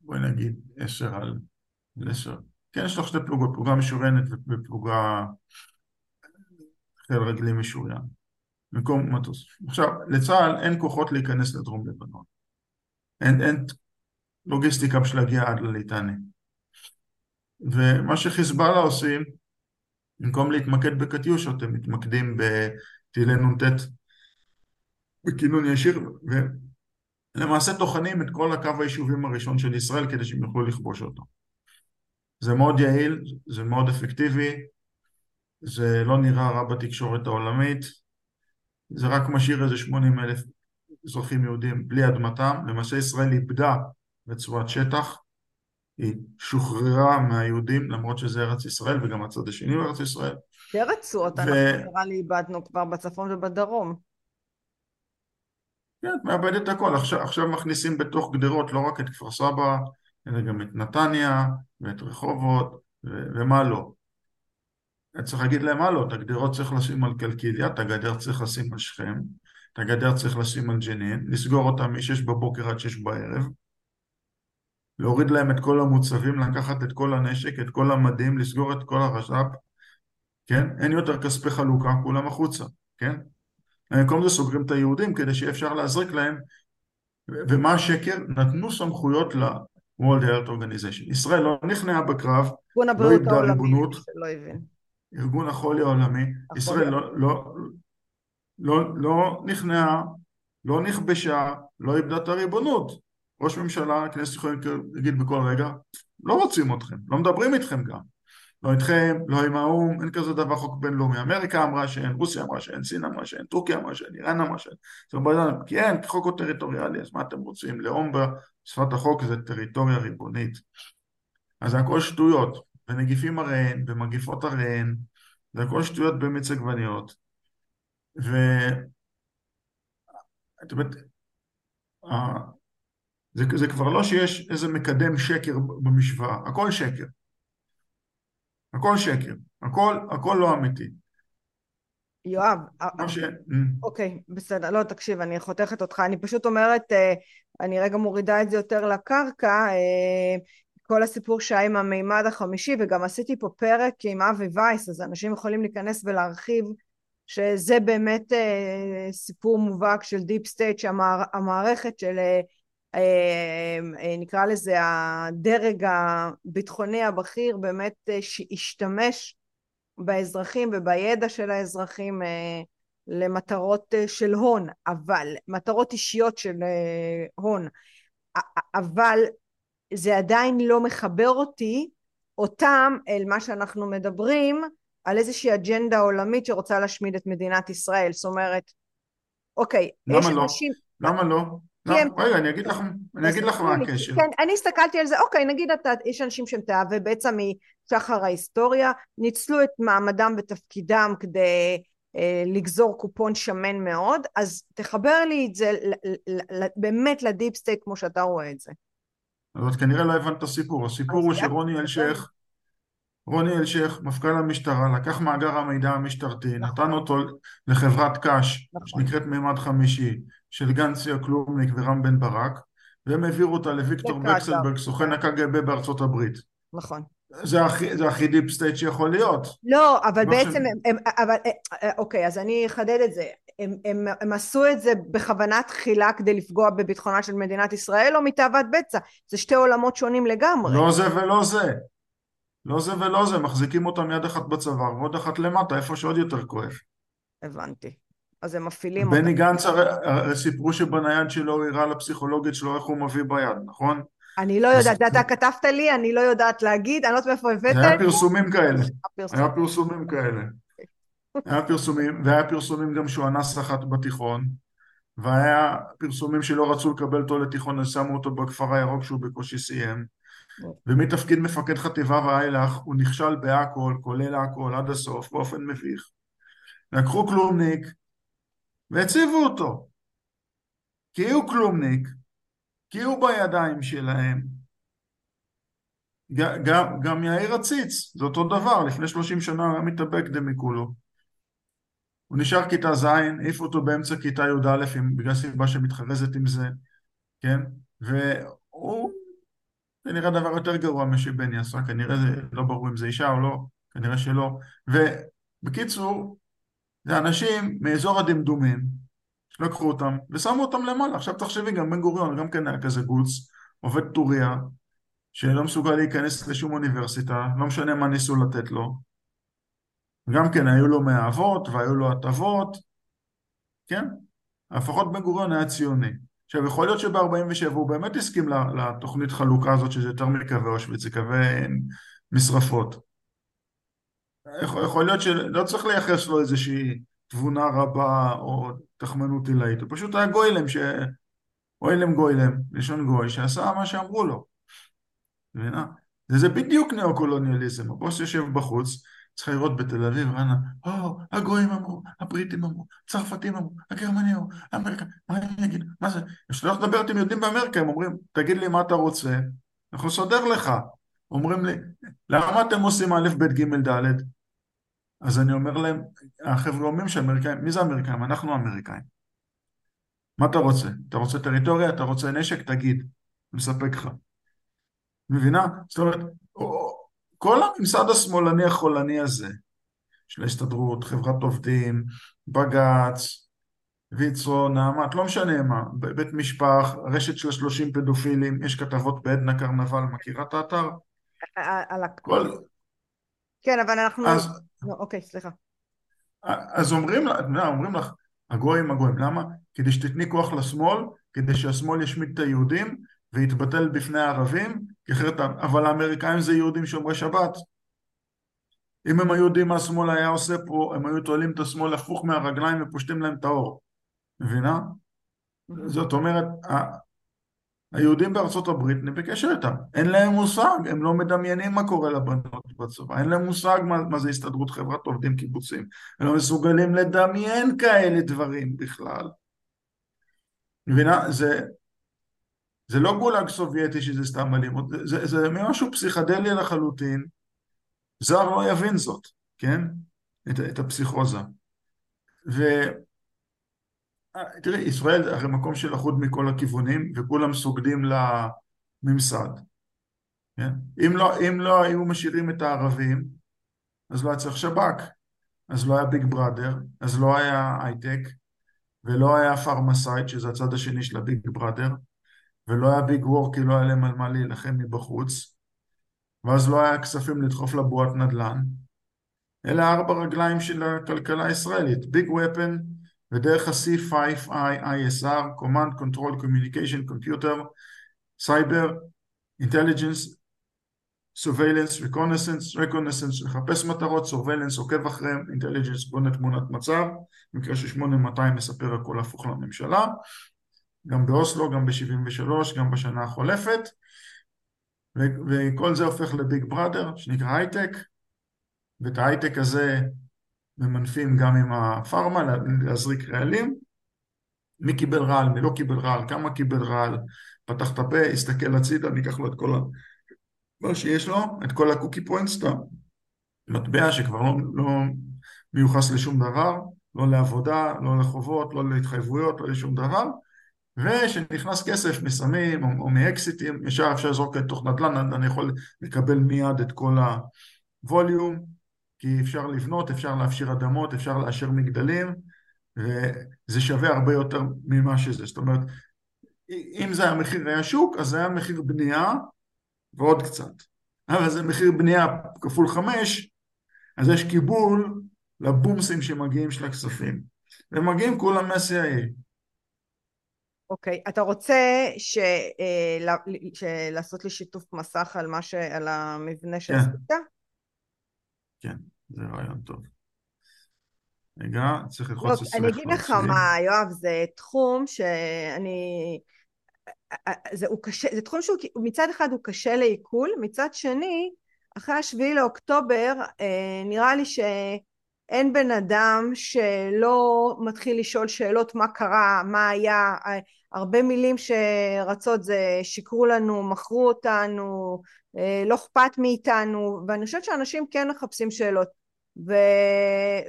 בואי נגיד עשר על עשר. כן, יש לך שתי פלוגות, פלוגה משוריינת ופלוגה חיל רגלי משוריין. מקום מטוס. עכשיו, לצה"ל אין כוחות להיכנס לדרום לבנון. אין, אין לוגיסטיקה בשביל להגיע עד לליטני. ומה שחיזבאללה עושים, במקום להתמקד בקטיושות, הם מתמקדים בטילי נ"ט בכינון ישיר, למעשה טוחנים את כל הקו היישובים הראשון של ישראל כדי שהם יוכלו לכבוש אותו. זה מאוד יעיל, זה מאוד אפקטיבי, זה לא נראה רע בתקשורת העולמית, זה רק משאיר איזה 80 אלף אזרחים יהודים בלי אדמתם, למעשה ישראל איבדה רצועת שטח, היא שוחררה מהיהודים למרות שזה ארץ ישראל וגם הצד השני הוא ארץ ישראל. שתי רצועות ו... אנחנו נראה לי איבדנו כבר בצפון ובדרום. כן, את מאבדת הכל, עכשיו, עכשיו מכניסים בתוך גדרות לא רק את כפר סבא, אלא גם את נתניה ואת רחובות ו- ומה לא. צריך להגיד להם מה לא, את הגדרות צריך לשים על קלקיליה, את הגדר צריך לשים על שכם, את הגדר צריך לשים על ג'נין, לסגור אותה מ-6 בבוקר עד 6 בערב, להוריד להם את כל המוצבים, לקחת את כל הנשק, את כל המדים, לסגור את כל הרש"פ, כן? אין יותר כספי חלוקה, כולם החוצה, כן? במקום זה סוגרים את היהודים כדי שיהיה אפשר להזריק להם ומה השקר? נתנו סמכויות ל-World Health Organization. ישראל לא נכנעה בקרב, לא איבדה ריבונות. ארגון החולי העולמי. ישראל לא, לא, לא, לא נכנעה, לא נכבשה, לא איבדה את הריבונות. ראש ממשלה, הכנסת יכולים להגיד בכל רגע, לא רוצים אתכם, לא מדברים איתכם גם. לא איתכם, לא עם האו"ם, אין כזה דבר חוק בינלאומי. אמריקה אמרה שאין, רוסיה אמרה שאין, סין אמרה שאין, טורקיה אמרה שאין, איראן אמרה שאין. זאת אומרת, כי אין, חוק הוא טריטוריאלי, אז מה אתם רוצים? לאום בשפת החוק זה טריטוריה ריבונית. אז זה הכל שטויות, ונגיפים הרי אין, ומגיפות הרי אין, זה הכל שטויות במיץ עגבניות. ו... את אומרת, זה, זה כבר לא שיש איזה מקדם שקר במשוואה, הכל שקר. הכל שקר, הכל, הכל לא אמיתי. יואב, ש... אוקיי, בסדר, לא, תקשיב, אני חותכת אותך, אני פשוט אומרת, אה, אני רגע מורידה את זה יותר לקרקע, אה, כל הסיפור שהיה עם המימד החמישי, וגם עשיתי פה פרק עם אבי וייס, אז אנשים יכולים להיכנס ולהרחיב שזה באמת אה, סיפור מובהק של deep state, שהמערכת של אה, אה, נקרא לזה הדרג הביטחוני הבכיר באמת אה, השתמש באזרחים ובידע של האזרחים למטרות של הון, אבל מטרות אישיות של הון, אבל זה עדיין לא מחבר אותי, אותם אל מה שאנחנו מדברים על איזושהי אג'נדה עולמית שרוצה להשמיד את מדינת ישראל, זאת אומרת, אוקיי, למה יש לא? אנשים... למה לא? לא, הם... רגע, אני אגיד לך, אני אגיד לך מה הקשר. כן, אני הסתכלתי על זה, אוקיי, נגיד אתה, יש אנשים שהם תאבי בצע משחר ההיסטוריה, ניצלו את מעמדם ותפקידם כדי אה, לגזור קופון שמן מאוד, אז תחבר לי את זה באמת לדיפ סטייט כמו שאתה רואה את זה. אז כנראה לא הבנת את הסיפור, הסיפור הוא שרוני אלשיך רוני אלשיך, מפכ"ל המשטרה, לקח מאגר המידע המשטרתי, נכון. נתן אותו לחברת קש, נכון. שנקראת מימד חמישי, של גנץ יה קלומניק ורם בן ברק, והם העבירו אותה לוויקטור בקסלברג, סוכן הקג"ב בארצות הברית. נכון. זה הכי, זה הכי דיפ סטייט שיכול להיות. לא, אבל בעצם, ש... הם, הם, אבל, אה, אה, אוקיי, אז אני אחדד את זה. הם, הם, הם עשו את זה בכוונה תחילה כדי לפגוע בביטחונה של מדינת ישראל, או מתאוות בצע? זה שתי עולמות שונים לגמרי. לא זה ולא זה. לא זה ולא זה, מחזיקים אותם יד אחת בצוואר ועוד אחת למטה, איפה שעוד יותר כואב. הבנתי. אז הם מפעילים אותם. בני גנץ הרי סיפרו שבנייד שלו הוא הראה לפסיכולוגית שלו איך הוא מביא ביד, נכון? אני לא יודעת, אתה כתבת לי, אני לא יודעת להגיד, אני לא יודעת מאיפה הבאת את זה. היה פרסומים כאלה, היה פרסומים כאלה. היה פרסומים, והיה פרסומים גם שהוא אנס אחת בתיכון, והיה פרסומים שלא רצו לקבל אותו לתיכון, אז שמו אותו בכפר הירוק שהוא בקושי סיים. ומתפקיד מפקד חטיבה ואילך הוא נכשל בהכל, כולל הכל, עד הסוף, באופן מביך. לקחו כלומניק והציבו אותו. כי הוא כלומניק, כי הוא בידיים שלהם. גם, גם יאיר עציץ, זה אותו דבר, לפני שלושים שנה הוא היה מתאבק דמיקולו. הוא נשאר כיתה ז', העיפו אותו באמצע כיתה י"א בגלל סיבה שמתחרזת עם זה, כן? והוא זה נראה דבר יותר גרוע משבני עשה, כנראה זה לא ברור אם זה אישה או לא, כנראה שלא. ובקיצור, זה אנשים מאזור הדמדומים, שלקחו אותם ושמו אותם למעלה. עכשיו תחשבי, גם בן גוריון גם כן היה כזה גוץ, עובד טוריה, שלא מסוגל להיכנס לשום אוניברסיטה, לא משנה מה ניסו לתת לו. גם כן היו לו מאהבות והיו לו הטבות, כן? לפחות בן גוריון היה ציוני. עכשיו יכול להיות שב-47 הוא באמת הסכים לתוכנית חלוקה הזאת שזה יותר מקווי אושוויץ, זה קווי משרפות. יכול, יכול להיות שלא צריך לייחס לו איזושהי תבונה רבה או תחמנות עילאית, הוא פשוט היה גוילם, ש... גוילם גוילם, לשון גוי, שעשה מה שאמרו לו. מבינה? וזה בדיוק ניאו-קולוניאליזם, הבוס יושב בחוץ, צריך לראות בתל אביב, רנה, או, הגויים אמרו, הבריטים אמרו, הצרפתים אמרו, הגרמנים אמרו, האמריקאים, מה אני אגיד, מה זה? כשאתה הולך לדבר איתם יודעים באמריקה, הם אומרים, תגיד לי מה אתה רוצה, אנחנו נסדר לך. אומרים לי, למה אתם עושים א', ב', ג', ד'? אז אני אומר להם, החבר'ה אומרים שאמריקאים, מי זה אמריקאים? אנחנו אמריקאים. מה אתה רוצה? אתה רוצה טריטוריה? אתה רוצה נשק? תגיד, מספק לך. מבינה? זאת אומרת, כל הממסד השמאלני החולני הזה, של ההסתדרות, חברת עובדים, בג"ץ, ויצו, נעמת, לא משנה מה, בית משפח, רשת של שלושים פדופילים, יש כתבות בעדנה קרנבל, מכירה את האתר? על כל... כן, אבל אנחנו... אז... לא, אוקיי, סליחה. אז אומרים, אומרים לך, הגויים הגויים, למה? כדי שתתני כוח לשמאל, כדי שהשמאל ישמיד את היהודים ויתבטל בפני הערבים, אחרת, אבל האמריקאים זה יהודים שומרי שבת. אם הם היו יודעים מה השמאל היה עושה פה, הם היו תועלים את השמאל הפוך מהרגליים ופושטים להם את האור. מבינה? זאת אומרת, היהודים בארצות הברית, אני בקשר איתם, אין להם מושג, הם לא מדמיינים מה קורה לבנות בצבא, אין להם מושג מה, מה זה הסתדרות חברת עובדים קיבוצים, הם לא מסוגלים לדמיין כאלה דברים בכלל. מבינה? זה, זה לא גולג סובייטי שזה סתם אלימות, זה, זה, זה משהו פסיכדלי לחלוטין, זר לא יבין זאת, כן? את, את הפסיכוזה. ו... תראי, ישראל הרי מקום של אחוד מכל הכיוונים, וכולם סוגדים לממסד. כן? אם, לא, אם לא היו משאירים את הערבים, אז לא היה צריך שב"כ, אז לא היה Big Brother, אז לא היה הייטק, ולא היה פרמסייט, שזה הצד השני של ה Big Brother, ולא היה big war כי לא היה להם על מה להילחם מבחוץ, ואז לא היה כספים לדחוף לבועת נדל"ן. אלה ארבע רגליים של הכלכלה הישראלית, ביג ופן, ודרך ה-C5I ISR, Command Control Communication Computer, Cyber, Intelligence, Surveillance, Reconnaissance, Reconnaissance, לחפש מטרות, Surveillance, עוקב אחריהם, Intelligence, בונה תמונת מצב, במקרה ש-8200 מספר הכל הפוך לממשלה, גם באוסלו, גם ב-73, גם בשנה החולפת, וכל זה הופך ל Big Brother, שנקרא הייטק, ואת ההייטק הזה ממנפים גם עם הפארמה, להזריק רעלים. מי קיבל רעל, מי לא קיבל רעל, כמה קיבל רעל, פתח את הפה, הסתכל הצידה, ניקח לו את כל ה... מה שיש לו, את כל ה cookie points, את המטבע שכבר לא, לא מיוחס לשום דבר, לא לעבודה, לא לחובות, לא להתחייבויות, לא לשום דבר, ושנכנס כסף מסמים או, או מאקסיטים, ישר אפשר לזרוק לתוך נדל"ן, אני יכול לקבל מיד את כל הווליום, כי אפשר לבנות, אפשר להפשיר אדמות, אפשר לאשר מגדלים, וזה שווה הרבה יותר ממה שזה. זאת אומרת, אם זה היה מחיר השוק, אז זה היה מחיר בנייה ועוד קצת. אבל זה מחיר בנייה כפול חמש, אז יש קיבול לבומסים שמגיעים של הכספים. והם מגיעים כולם מה-CIA. אוקיי, okay. אתה רוצה ש... אה, לעשות לי שיתוף מסך על, ש... על המבנה? כן. כן, זה רעיון טוב. רגע, צריך ללחוץ אצלך. אני אגיד לך מה, יואב, זה תחום שאני... זה, קשה, זה תחום שהוא מצד אחד הוא קשה לעיכול, מצד שני, אחרי השביעי לאוקטובר, אה, נראה לי שאין בן אדם שלא מתחיל לשאול שאלות מה קרה, מה היה, הרבה מילים שרצות זה שיקרו לנו, מכרו אותנו, אה, לא אכפת מאיתנו, ואני חושבת שאנשים כן מחפשים שאלות. ו...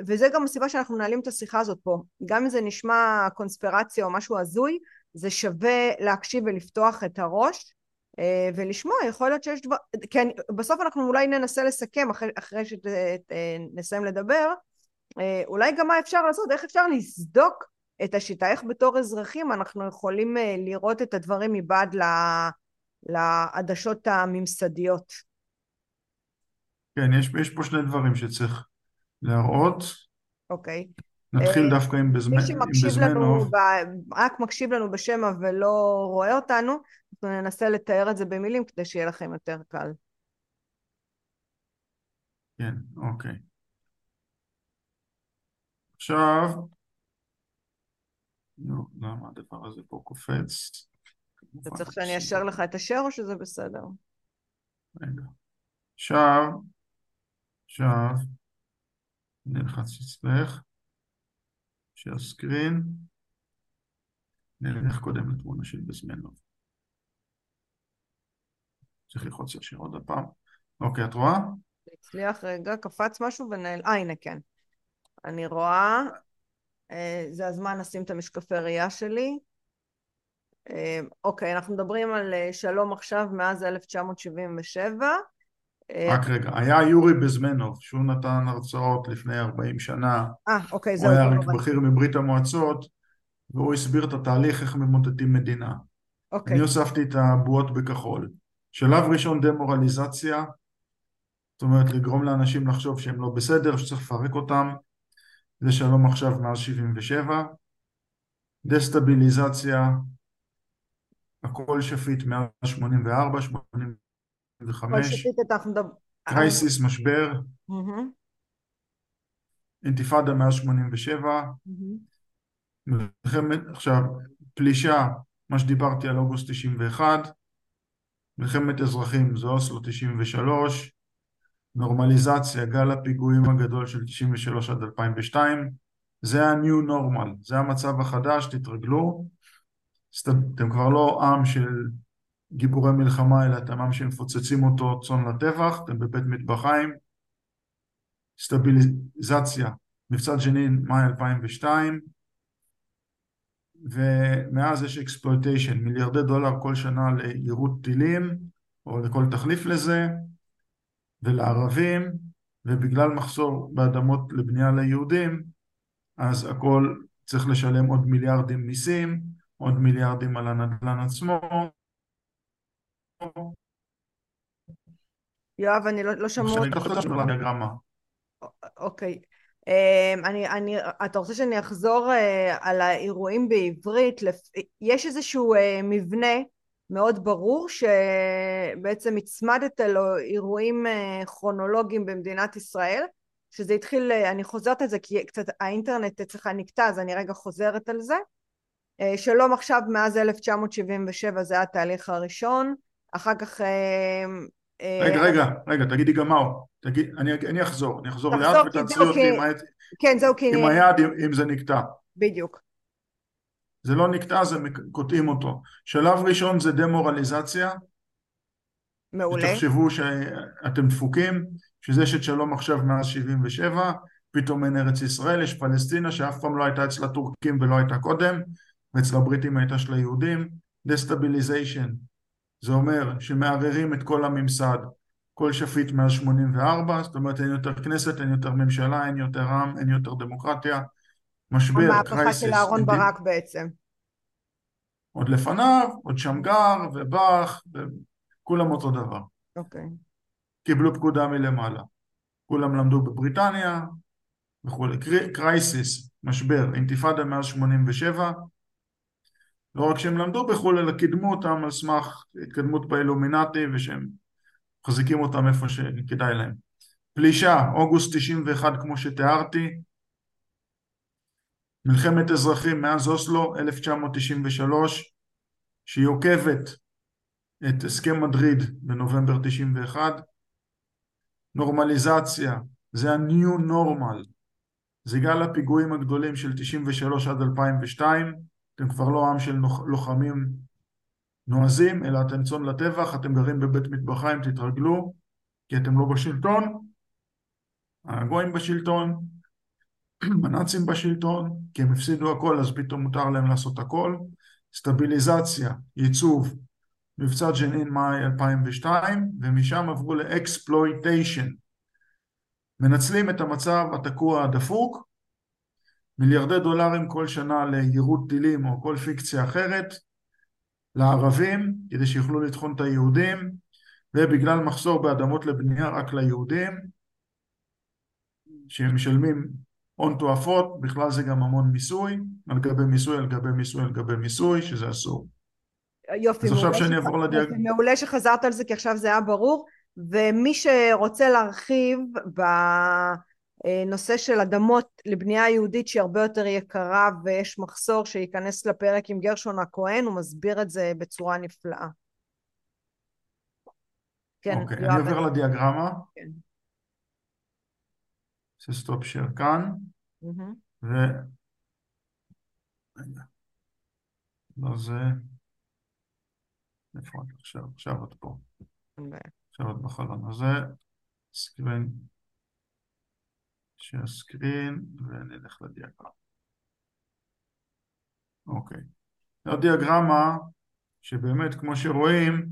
וזה גם הסיבה שאנחנו מנהלים את השיחה הזאת פה. גם אם זה נשמע קונספירציה או משהו הזוי, זה שווה להקשיב ולפתוח את הראש אה, ולשמוע, יכול להיות שיש דבר... כן, בסוף אנחנו אולי ננסה לסכם אחרי, אחרי שנסיים לדבר, אה, אולי גם מה אפשר לעשות, איך אפשר לסדוק את השיטה, איך בתור אזרחים אנחנו יכולים לראות את הדברים מבעד. לעדשות הממסדיות. כן, יש, יש פה שני דברים שצריך להראות. אוקיי. נתחיל אה, דווקא עם בזמן, מי שמקשיב לנו, ב, רק מקשיב לנו בשמע ולא רואה אותנו, אנחנו ננסה לתאר את זה במילים כדי שיהיה לכם יותר קל. כן, אוקיי. עכשיו, נו, למה הדבר הזה פה קופץ? אתה צריך שאני אאשר לך את השאר או שזה בסדר? רגע. עכשיו, עכשיו, נלחץ אצלך, screen, נלך קודם לתמונה של בזמנוב. צריך ללחוץ ישיר עוד הפעם. אוקיי, את רואה? הצליח רגע, קפץ משהו ונעל... אה, הנה כן. אני רואה. אה, זה הזמן לשים את המשקפי ראייה שלי. אה, אוקיי, אנחנו מדברים על אה, שלום עכשיו מאז 1977. רק רגע, היה יורי בזמנוב, שהוא נתן הרצאות לפני 40 שנה. אה, אוקיי, זהו. הוא היה רק בכיר מברית המועצות, והוא הסביר את התהליך איך ממוטטים מדינה. אוקיי. אני הוספתי את הבועות בכחול. שלב ראשון דמורליזציה, זאת אומרת לגרום לאנשים לחשוב שהם לא בסדר, שצריך לפרק אותם, זה שלום עכשיו מאז 77, דסטביליזציה, הכל שפיט מאז 84, 85, קרייסיס, משבר, אינתיפאדה מאז 87, מלחמת, עכשיו, פלישה, מה שדיברתי על אוגוסט 91, מלחמת אזרחים זה אוסלו 93, נורמליזציה, גל הפיגועים הגדול של 93 עד 2002, זה ה-new normal, זה המצב החדש, תתרגלו. אתם כבר לא עם של גיבורי מלחמה, אלא אתם עם שמפוצצים אותו צאן לטבח, אתם בבית מטבחיים. סטביליזציה, מבצע ג'נין, מאי 2002, ומאז יש exploitation, מיליארדי דולר כל שנה ליירוט טילים, או לכל תחליף לזה, ולערבים, ובגלל מחסור באדמות לבנייה ליהודים, אז הכל צריך לשלם עוד מיליארדים מיסים, עוד מיליארדים על הנדל"ן עצמו. יואב, אני לא, לא שמעו אותך. אוקיי. אמ, אני, אני, אתה רוצה שאני אחזור uh, על האירועים בעברית? יש איזשהו uh, מבנה מאוד ברור שבעצם הצמדת לו אירועים uh, כרונולוגיים במדינת ישראל, שזה התחיל, uh, אני חוזרת על זה כי קצת האינטרנט אצלך נקטע אז אני רגע חוזרת על זה. Uh, שלום עכשיו מאז 1977 זה התהליך הראשון, אחר כך רגע, רגע, רגע, תגידי גם מהו. תגיד, אני, אני אחזור, אני אחזור לאט ותעצרי אותי עם, היד, כן, זהו, כי... עם היד אם, אם זה נקטע. בדיוק. זה לא נקטע, זה קוטעים אותו. שלב ראשון זה דמורליזציה. מעולה. תחשבו שאתם דפוקים, שזה שאת שלום עכשיו מאז 77, פתאום אין ארץ ישראל, יש פלסטינה שאף פעם לא הייתה אצל הטורקים ולא הייתה קודם, ואצל הבריטים הייתה של היהודים. destabilization, זה אומר שמערערים את כל הממסד, כל שפיט מאז 84, זאת אומרת אין יותר כנסת, אין יותר ממשלה, אין יותר עם, אין יותר דמוקרטיה, משבר, crisis. המהפכה של אהרון ברק בעצם. עוד לפניו, עוד שמגר ובאך, וכולם אותו דבר. אוקיי. Okay. קיבלו פקודה מלמעלה. כולם למדו בבריטניה וכולי. קרייסיס, משבר, אינתיפאדה מאז 87, לא רק שהם למדו בחו"ל, אלא קידמו אותם על סמך התקדמות באילומינטי ושהם מחזיקים אותם איפה שכדאי להם. פלישה, אוגוסט 91 כמו שתיארתי, מלחמת אזרחים מאז אוסלו 1993 שהיא עוקבת את הסכם מדריד בנובמבר 91 נורמליזציה זה ה-new normal. זה גל הפיגועים הגדולים של 93 עד 2002 אתם כבר לא עם של לוחמים נועזים, אלא אתם צאן לטבח, אתם גרים בבית מטבחיים, תתרגלו, כי אתם לא בשלטון, הגויים בשלטון, הנאצים בשלטון, כי הם הפסידו הכל אז פתאום מותר להם לעשות הכל, סטביליזציה, ייצוב, מבצע ג'נין מאי 2002, ומשם עברו לאקספלויטיישן. מנצלים את המצב התקוע הדפוק, מיליארדי דולרים כל שנה ליירוט טילים או כל פיקציה אחרת, לערבים, כדי שיוכלו לטחון את היהודים, ובגלל מחסור באדמות לבנייה רק ליהודים, שהם משלמים הון תועפות, בכלל זה גם המון מיסוי, על גבי מיסוי, על גבי מיסוי, על גבי מיסוי, שזה אסור. יופי, אז עכשיו שאני אעבור לדיאג... מעולה שחזרת על זה, כי עכשיו זה היה ברור, ומי שרוצה להרחיב ב... אה, נושא של אדמות לבנייה יהודית שהיא הרבה יותר יקרה ויש מחסור שייכנס לפרק עם גרשון הכהן, הוא מסביר את זה בצורה נפלאה. כן, אוקיי, אני עובר לדיאגרמה. כן. זה stop share כאן. ו... רגע. לא זה... איפה את עכשיו? עכשיו את פה. עכשיו את בחלון הזה. screen. share screen ונלך לדיאגרמה. אוקיי. זו דיאגרמה שבאמת כמו שרואים,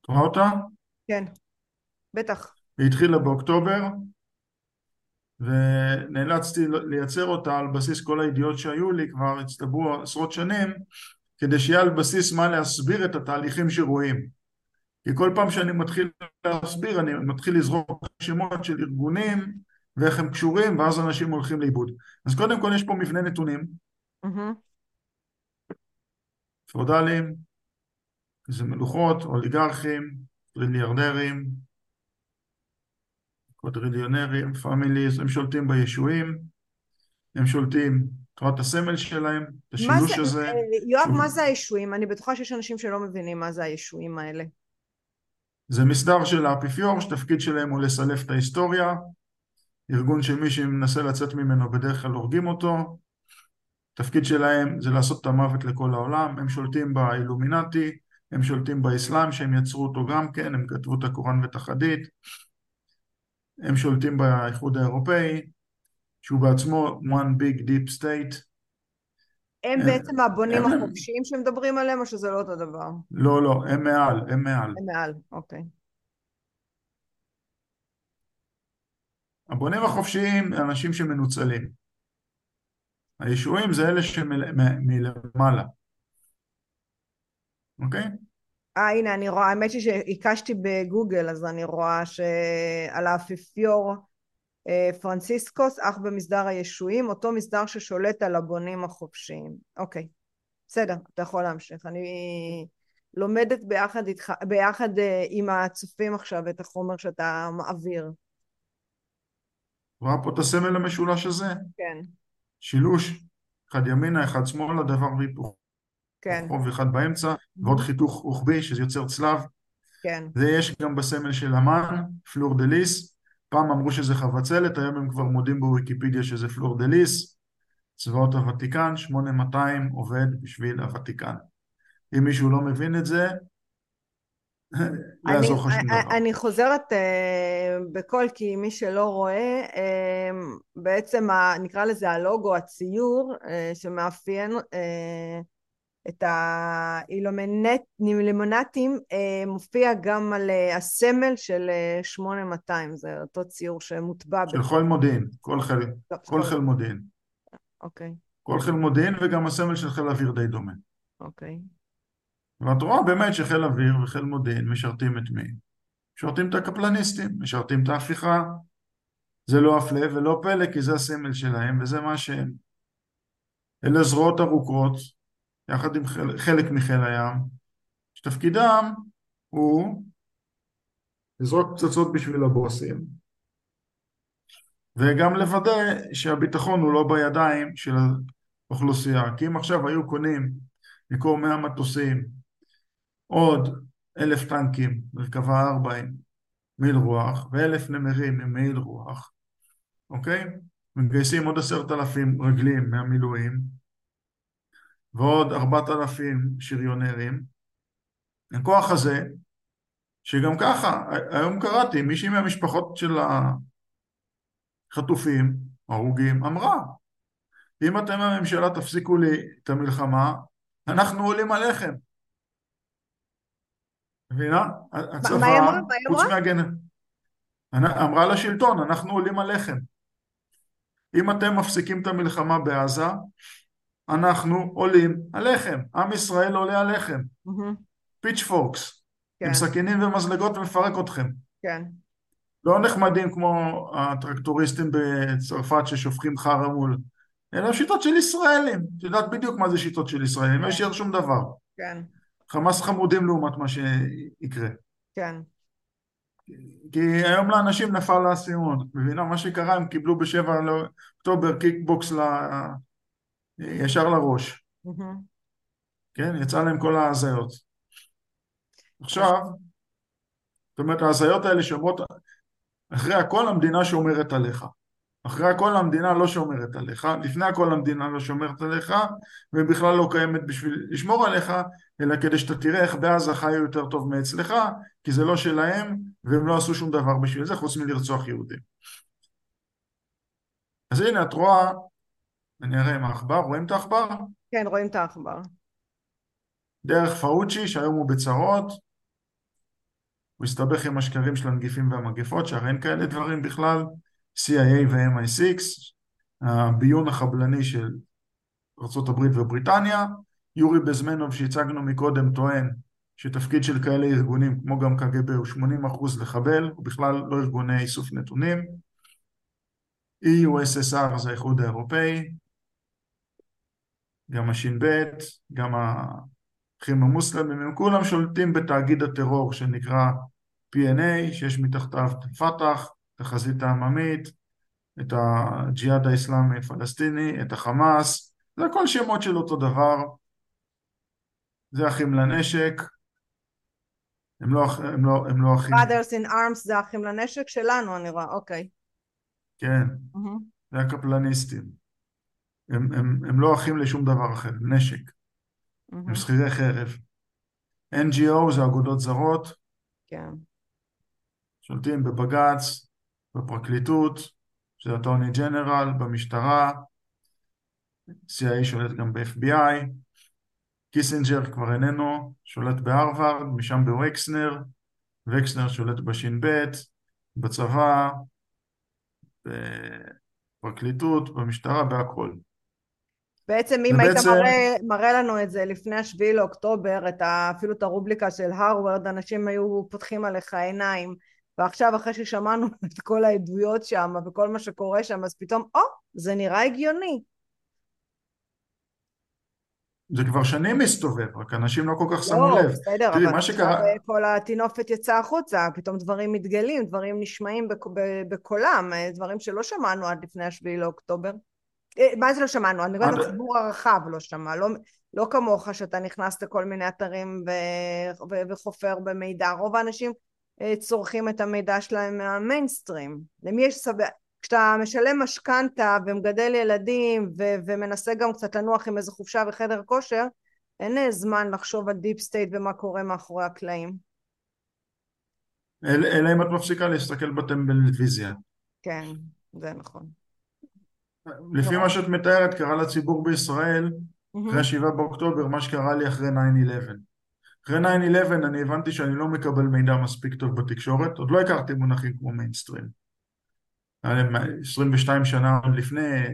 את רואה אותה? כן, בטח. היא התחילה באוקטובר ונאלצתי לייצר אותה על בסיס כל הידיעות שהיו לי, כבר הצטברו עשרות שנים, כדי שיהיה על בסיס מה להסביר את התהליכים שרואים. כי כל פעם שאני מתחיל להסביר אני מתחיל לזרוק שמות של ארגונים ואיך הם קשורים ואז אנשים הולכים לאיבוד. אז קודם כל יש פה מבנה נתונים. פיאודלים, זה מלוכות, אוליגרכים, טריליארדרים, קוודריליונרים, families, הם שולטים בישועים, הם שולטים, תורת הסמל שלהם, את השילוש הזה. אה, יואב, מה זה הישועים? אני בטוחה שיש אנשים שלא מבינים מה זה הישועים האלה. זה מסדר של האפיפיור שתפקיד שלהם הוא לסלף את ההיסטוריה, ארגון שמי שמנסה לצאת ממנו בדרך כלל הורגים אותו, תפקיד שלהם זה לעשות את המוות לכל העולם, הם שולטים באילומינטי, הם שולטים באסלאם שהם יצרו אותו גם כן, הם כתבו את הקוראן ואת החדית, הם שולטים באיחוד האירופאי, שהוא בעצמו one big deep state. הם בעצם הבונים החופשיים שמדברים עליהם או שזה לא אותו דבר? לא, לא, הם מעל, הם מעל. הם מעל, אוקיי. הבונים החופשיים הם אנשים שמנוצלים. הישועים זה אלה שמלמעלה. אוקיי? אה הנה אני רואה, האמת היא שהקשתי בגוגל אז אני רואה שעל האפיפיור אה, פרנסיסקוס אך במסדר הישועים אותו מסדר ששולט על הבונים החופשיים. אוקיי בסדר אתה יכול להמשיך. אני לומדת ביחד איתך ביחד אה, עם הצופים עכשיו את החומר שאתה מעביר. רואה פה את הסמל המשולש הזה? כן. שילוש אחד ימינה אחד שמאלה דבר והיפוך כן. ואחד באמצע ועוד חיתוך רוחבי שזה יוצר צלב. כן. זה יש גם בסמל של אמן פלור דה ליס. פעם אמרו שזה חבצלת, היום הם כבר מודים בוויקיפדיה שזה פלור דה ליס, צבאות הוותיקן, 8200 עובד בשביל הוותיקן. אם מישהו לא מבין את זה, לא יעזור לך שום דבר. אני חוזרת uh, בקול כי מי שלא רואה, uh, בעצם ה, נקרא לזה הלוגו, הציור, uh, שמאפיין uh, את האילומינטים אה, מופיע גם על אה, הסמל של 8200, אה, זה אותו ציור שמוטבע. של חיל מודיעין, כל חיל, לא, כל חיל מודיעין. אוקיי. כל חיל מודיעין וגם הסמל של חיל אוויר די דומה. אוקיי. ואת רואה באמת שחיל אוויר וחיל מודיעין משרתים את מי? משרתים את הקפלניסטים, משרתים את ההפיכה. זה לא הפלא ולא פלא כי זה הסמל שלהם וזה מה שהם. אלה זרועות ארוכות יחד עם חלק, חלק מחיל הים, שתפקידם הוא לזרוק פצצות בשביל הבוסים, וגם לוודא שהביטחון הוא לא בידיים של האוכלוסייה. כי אם עכשיו היו קונים מכל מאה מטוסים עוד אלף טנקים, מרכבה ארבע עם מעיל רוח, ואלף נמרים עם מעיל רוח, אוקיי? מגייסים עוד עשרת אלפים רגלים מהמילואים, ועוד ארבעת אלפים שריונרים. הכוח הזה, שגם ככה, היום קראתי, מישהי מהמשפחות של החטופים, הרוגים, אמרה, אם אתם הממשלה תפסיקו לי את המלחמה, אנחנו עולים עליכם. מבינה? הצבא? חוץ מהגן... אמרה לשלטון, אנחנו עולים עליכם. אם אתם מפסיקים את המלחמה בעזה, אנחנו עולים עליכם, עם ישראל עולה עליכם. pitchforks, כן. עם סכינים ומזלגות ומפרק אתכם. כן. לא נחמדים כמו הטרקטוריסטים בצרפת ששופכים חרא מול, אלא שיטות של ישראלים. את יודעת בדיוק מה זה שיטות של ישראלים, לא כן. יישאר שום דבר. כן. חמאס חמודים לעומת מה שיקרה. כן. כי היום לאנשים נפל האסימון, מבינה? מה שקרה, הם קיבלו בשבע לאוקטובר kickbox ל... ישר לראש, כן? יצא להם כל ההזיות. עכשיו, זאת אומרת ההזיות האלה שאומרות, אחרי הכל המדינה שומרת עליך. אחרי הכל המדינה לא שומרת עליך, לפני הכל המדינה לא שומרת עליך ובכלל לא קיימת בשביל לשמור עליך אלא כדי שאתה תראה איך בעזה חיו יותר טוב מאצלך כי זה לא שלהם והם לא עשו שום דבר בשביל זה חוץ מלרצוח יהודים. אז הנה את רואה, אני אראה עם העכבר, רואים את העכבר? כן רואים את העכבר. דרך פאוצ'י שהיום הוא בצרות. הוא הסתבך עם השקרים של הנגיפים והמגפות שהרי אין כאלה דברים בכלל. CIA ו-MI6, הביון החבלני של ארה"ב ובריטניה, יורי בזמנוב שהצגנו מקודם טוען שתפקיד של כאלה ארגונים כמו גם קג"ב הוא 80% לחבל, הוא בכלל לא ארגוני איסוף נתונים, EUSSR זה האיחוד האירופאי, גם הש"ב, גם האחים המוסלמים, הם כולם שולטים בתאגיד הטרור שנקרא PNA, שיש מתחתיו פת"ח, את החזית העממית, את הג'יהאד האסלאמי הפלסטיני, את החמאס, זה הכל שמות של אותו דבר, זה אחים לנשק, הם לא, הם לא, הם לא אחים. Brothers in arms זה אחים לנשק שלנו אני רואה, אוקיי. כן, mm-hmm. זה הקפלניסטים. הם, הם, הם לא אחים לשום דבר אחר, נשק. Mm-hmm. הם שכירי חרב. NGO זה אגודות זרות. כן. שולטים בבג"ץ, בפרקליטות, שזה attorney general, במשטרה, CIA שולט גם ב-FBI, קיסינג'ר כבר איננו, שולט בהרווארד, משם בווקסנר, וקסנר שולט בש"ב, בצבא, בפרקליטות, במשטרה, בהכל. בעצם אם ובעצם... היית מראה, מראה לנו את זה לפני השביעי לאוקטובר, את ה, אפילו את הרובריקה של הרווארד, אנשים היו פותחים עליך עיניים. ועכשיו אחרי ששמענו את כל העדויות שם וכל מה שקורה שם אז פתאום או oh, זה נראה הגיוני זה כבר שנים מסתובב, רק אנשים לא כל כך שמו לא, לב. בסדר, אבל עכשיו שקרה... כל הטינופת יצאה החוצה, פתאום דברים מתגלים, דברים נשמעים בקולם, דברים שלא שמענו עד לפני השביעי לאוקטובר. אה, מה זה לא שמענו? אני מדברת על הציבור הרחב לא שמע, לא, לא כמוך שאתה נכנס לכל מיני אתרים ו, ו, וחופר במידע, רוב האנשים אה, צורכים את המידע שלהם מהמיינסטרים. למי יש סבבה? כשאתה משלם משכנתה ומגדל ילדים ו- ומנסה גם קצת לנוח עם איזה חופשה וחדר כושר, אין זמן לחשוב על דיפ סטייט ומה קורה מאחורי הקלעים. אלא אם את מפסיקה להסתכל בטלוויזיה. כן, זה נכון. לפי מה שאת מתארת קרה לציבור בישראל אחרי 7 באוקטובר מה שקרה לי אחרי 9-11 אחרי 9-11 אני הבנתי שאני לא מקבל מידע מספיק טוב בתקשורת, עוד לא הכרתי מונחים כמו מיינסטרים. 22 שנה עוד לפני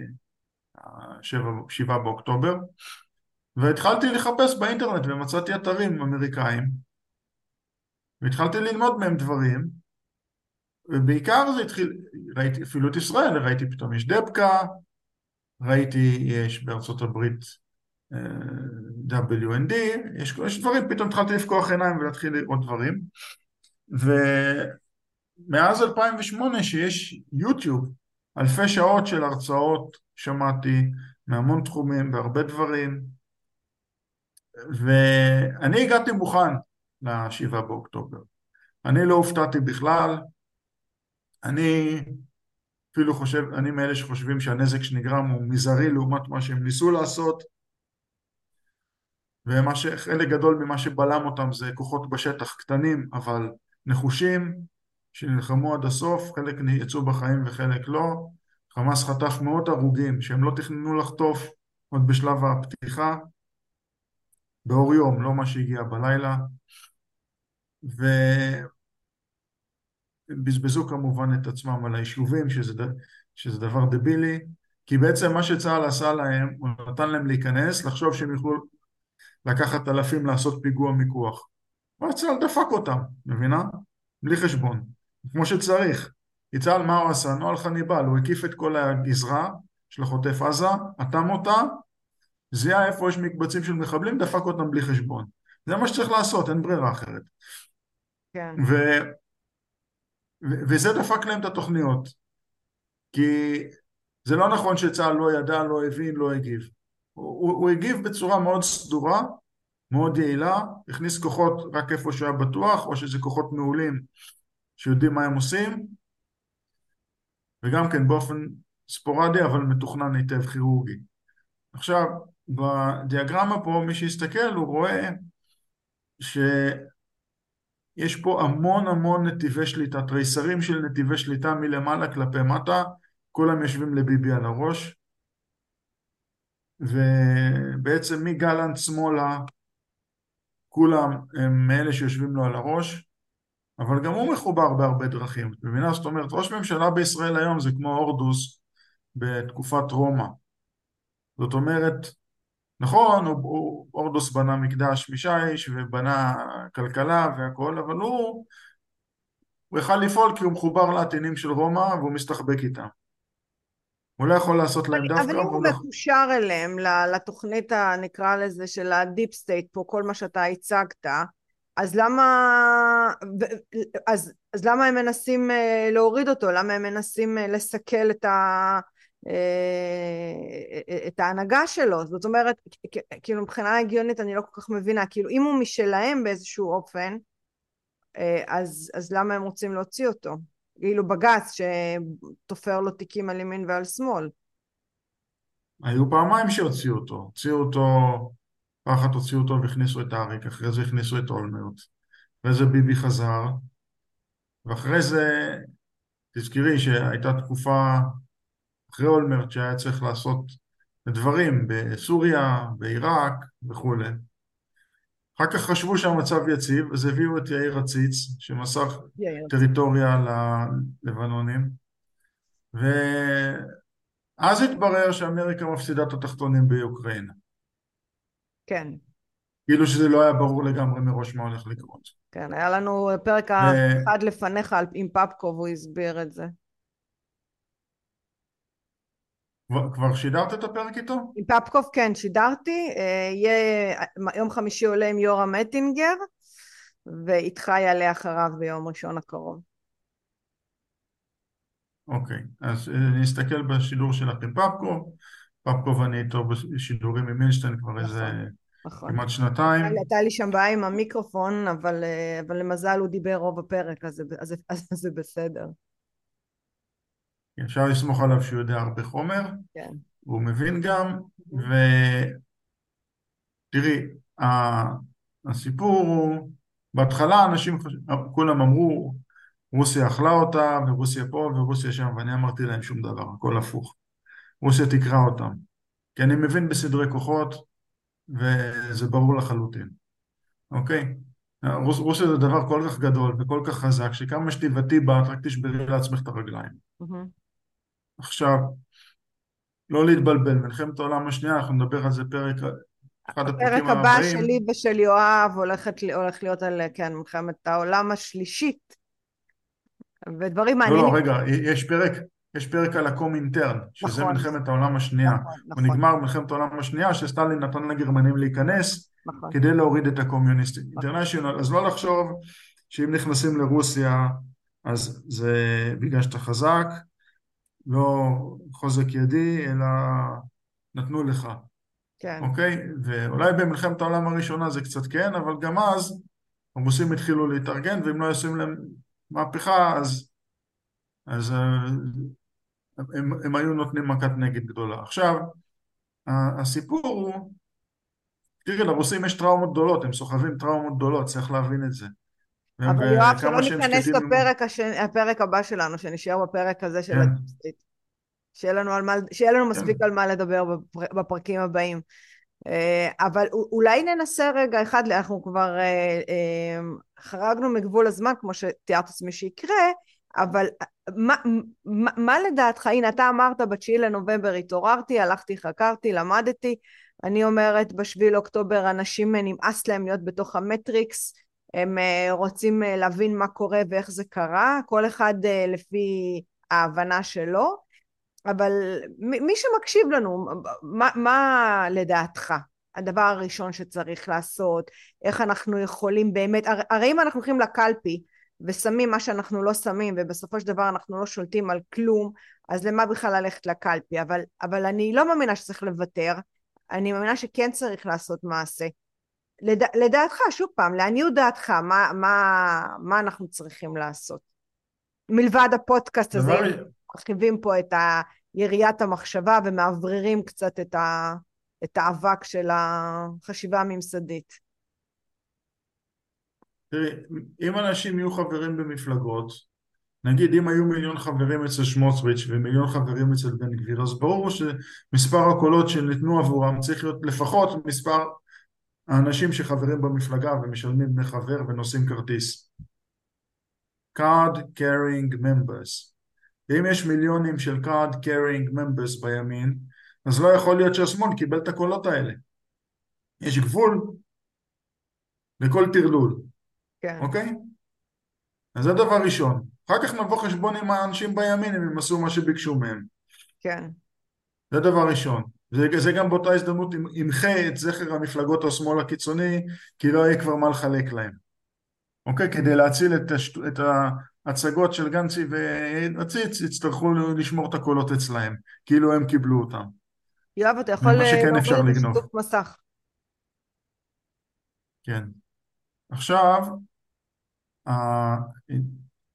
7 באוקטובר, והתחלתי לחפש באינטרנט ומצאתי אתרים אמריקאים, והתחלתי ללמוד מהם דברים, ובעיקר זה התחיל, ראיתי אפילו את ישראל, ראיתי פתאום יש דבקה, ראיתי יש בארצות הברית WND, יש, יש דברים, פתאום התחלתי לפקוח עיניים ולהתחיל לראות דברים. ומאז 2008 שיש יוטיוב, אלפי שעות של הרצאות שמעתי מהמון תחומים והרבה דברים. ואני הגעתי מוכן לשבעה באוקטובר. אני לא הופתעתי בכלל אני אפילו חושב, אני מאלה שחושבים שהנזק שנגרם הוא מזערי לעומת מה שהם ניסו לעשות וחלק גדול ממה שבלם אותם זה כוחות בשטח קטנים אבל נחושים שנלחמו עד הסוף, חלק יצאו בחיים וחלק לא. חמאס חטף מאות הרוגים שהם לא תכננו לחטוף עוד בשלב הפתיחה, באור יום, לא מה שהגיע בלילה. ובזבזו כמובן את עצמם על היישובים, שזה, שזה דבר דבילי, כי בעצם מה שצה"ל עשה להם, הוא נתן להם להיכנס, לחשוב שהם יוכלו לקחת אלפים לעשות פיגוע מיקוח. צה"ל דפק אותם, מבינה? בלי חשבון, כמו שצריך. כי צה"ל מה הוא עשה? נוהל חניבל, הוא הקיף את כל הגזרה של החוטף עזה, אטם אותה, זיהה איפה יש מקבצים של מחבלים, דפק אותם בלי חשבון. זה מה שצריך לעשות, אין ברירה אחרת. כן. וזה דפק להם את התוכניות. כי זה לא נכון שצה"ל לא ידע, לא הבין, לא הגיב. הוא, הוא הגיב בצורה מאוד סדורה, מאוד יעילה, הכניס כוחות רק איפה שהיה בטוח, או שזה כוחות מעולים שיודעים מה הם עושים, וגם כן באופן ספורדי אבל מתוכנן היטב כירורגי. עכשיו, בדיאגרמה פה מי שיסתכל הוא רואה שיש פה המון המון נתיבי שליטה, תריסרים של נתיבי שליטה מלמעלה כלפי מטה, כולם יושבים לביבי על הראש, ובעצם מגלנט שמאלה כולם הם מאלה שיושבים לו על הראש, אבל גם הוא מחובר בהרבה דרכים. מבינה? זאת אומרת, ראש ממשלה בישראל היום זה כמו הורדוס בתקופת רומא. זאת אומרת, נכון, הוא, הורדוס בנה מקדש משיש ובנה כלכלה והכל, אבל הוא, הוא יכל לפעול כי הוא מחובר לעטינים של רומא והוא מסתחבק איתם. הוא לא יכול לעשות להם דווקא. אבל אם הוא מקושר אליהם, לתוכנית נקרא לזה של הדיפ סטייט פה, כל מה שאתה הצגת, אז למה, אז, אז למה הם מנסים אה, להוריד אותו? למה הם מנסים אה, לסכל את, ה, את ההנהגה שלו? זאת אומרת, כאילו מבחינה הגיונית אני לא כל כך מבינה, כאילו אם הוא משלהם באיזשהו אופן, אז, אז למה הם רוצים להוציא אותו? כאילו בג"ץ שתופר לו תיקים על ימין ועל שמאל. היו פעמיים שהוציאו אותו, הוציאו אותו, אחת הוציאו אותו והכניסו את אריק, אחרי זה הכניסו את אולמרט, אחרי זה ביבי חזר, ואחרי זה, תזכרי שהייתה תקופה אחרי אולמרט שהיה צריך לעשות דברים בסוריה, בעיראק וכולי. אחר כך חשבו שהמצב יציב, אז הביאו את יאיר עציץ, שמסר טריטוריה ללבנונים, ואז התברר שאמריקה מפסידה את התחתונים באוקראינה. כן. כאילו שזה לא היה ברור לגמרי מראש מה הולך לקרות. כן, היה לנו פרק אחד לפניך עם פפקו והוא הסביר את זה. כבר שידרת את הפרק איתו? עם פפקוף כן, שידרתי. אה, יהיה, יום חמישי עולה עם יורם מטינגר, ואיתך יעלה אחריו ביום ראשון הקרוב. אוקיי, אז אה, אני אסתכל בשידור שלך עם פפקוב. פפקוב אני איתו בשידורים עם מילשטיין כבר נכון, איזה נכון. כמעט שנתיים. הייתה לי שם בעיה עם המיקרופון, אבל, אה, אבל למזל הוא דיבר רוב הפרק, אז, אז, אז, אז זה בסדר. אפשר לסמוך עליו שהוא יודע הרבה חומר, כן. הוא מבין גם, ותראי, הסיפור הוא, בהתחלה אנשים, כולם אמרו, רוסיה אכלה אותה, ורוסיה פה, ורוסיה שם, ואני אמרתי להם שום דבר, הכל הפוך. רוסיה תקרא אותם. כי אני מבין בסדרי כוחות, וזה ברור לחלוטין, אוקיי? רוס, רוסיה זה דבר כל כך גדול וכל כך חזק, שכמה שתיבתי בה, רק תשברי לעצמך את הרגליים. Mm-hmm. עכשיו, לא להתבלבל, מלחמת העולם השנייה, אנחנו נדבר על זה פרק, אחד הפרקים הבאים. הפרק הבא שלי ושל יואב הולכת, הולך להיות על, כן, מלחמת העולם השלישית, ודברים מעניינים. לא, לא, רגע, יש פרק, יש פרק על הקומינטרן, שזה נכון, מלחמת העולם השנייה. נכון, נכון. הוא נגמר מלחמת העולם השנייה, שסטלין נתן לגרמנים להיכנס, נכון. כדי להוריד את הקומיוניסטים. נכון. אז לא לחשוב שאם נכנסים לרוסיה, אז זה בגלל שאתה חזק, לא חוזק ידי, אלא נתנו לך. כן. אוקיי? ואולי במלחמת העולם הראשונה זה קצת כן, אבל גם אז הרוסים התחילו להתארגן, ואם לא יעשו להם מהפכה, אז, אז אה, הם, הם היו נותנים מכת נגד גדולה. עכשיו, הסיפור הוא, תראי, לרוסים יש טראומות גדולות, הם סוחבים טראומות גדולות, צריך להבין את זה. אבל יואב, שלא ניכנס לפרק השני, הפרק הבא שלנו, שנשאר בפרק הזה של כן. ה deep state. שיהיה לנו, מה, שיהיה לנו מספיק כן. על מה לדבר בפר, בפרקים הבאים. אה, אבל אולי ננסה רגע אחד, אנחנו כבר אה, אה, חרגנו מגבול הזמן, כמו שתיארתי לעצמי שיקרה, אבל מה, מה, מה לדעתך, הנה אתה אמרת בתשיעי לנובמבר התעוררתי, הלכתי, חקרתי, למדתי, אני אומרת בשביל אוקטובר אנשים נמאס להם להיות בתוך המטריקס, הם אה, רוצים אה, להבין מה קורה ואיך זה קרה, כל אחד אה, לפי ההבנה שלו, אבל מי שמקשיב לנו, מה, מה לדעתך הדבר הראשון שצריך לעשות, איך אנחנו יכולים באמת, הרי אם אנחנו הולכים לקלפי ושמים מה שאנחנו לא שמים ובסופו של דבר אנחנו לא שולטים על כלום אז למה בכלל ללכת לקלפי? אבל, אבל אני לא מאמינה שצריך לוותר אני מאמינה שכן צריך לעשות מעשה לד... לדעתך שוב פעם לעניות דעתך מה, מה, מה אנחנו צריכים לעשות? מלבד הפודקאסט הזה מרחיבים פה את יריית המחשבה ומאווררים קצת את, ה... את האבק של החשיבה הממסדית. תראי, אם אנשים יהיו חברים במפלגות, נגיד אם היו מיליון חברים אצל שמוצריץ' ומיליון חברים אצל בן גביר, אז ברור שמספר הקולות שניתנו עבורם צריך להיות לפחות מספר האנשים שחברים במפלגה ומשלמים דמי חבר ונושאים כרטיס. card carrying members. ואם יש מיליונים של card carrying members בימין, אז לא יכול להיות שהשמאל קיבל את הקולות האלה. יש גבול לכל טרלול. כן. אוקיי? אז זה דבר ראשון. אחר כך נבוא חשבון עם האנשים בימין אם הם עשו מה שביקשו מהם. כן. זה דבר ראשון. זה, זה גם באותה הזדמנות ימחה את זכר המפלגות השמאל הקיצוני, כי לא יהיה כבר מה לחלק להם. אוקיי? כדי להציל את, השט... את ההצגות של גנצי ועציץ, יצטרכו לשמור את הקולות אצלהם, כאילו הם קיבלו אותם. יואב, אתה יכול להוריד את השיתוף מסך. כן. עכשיו,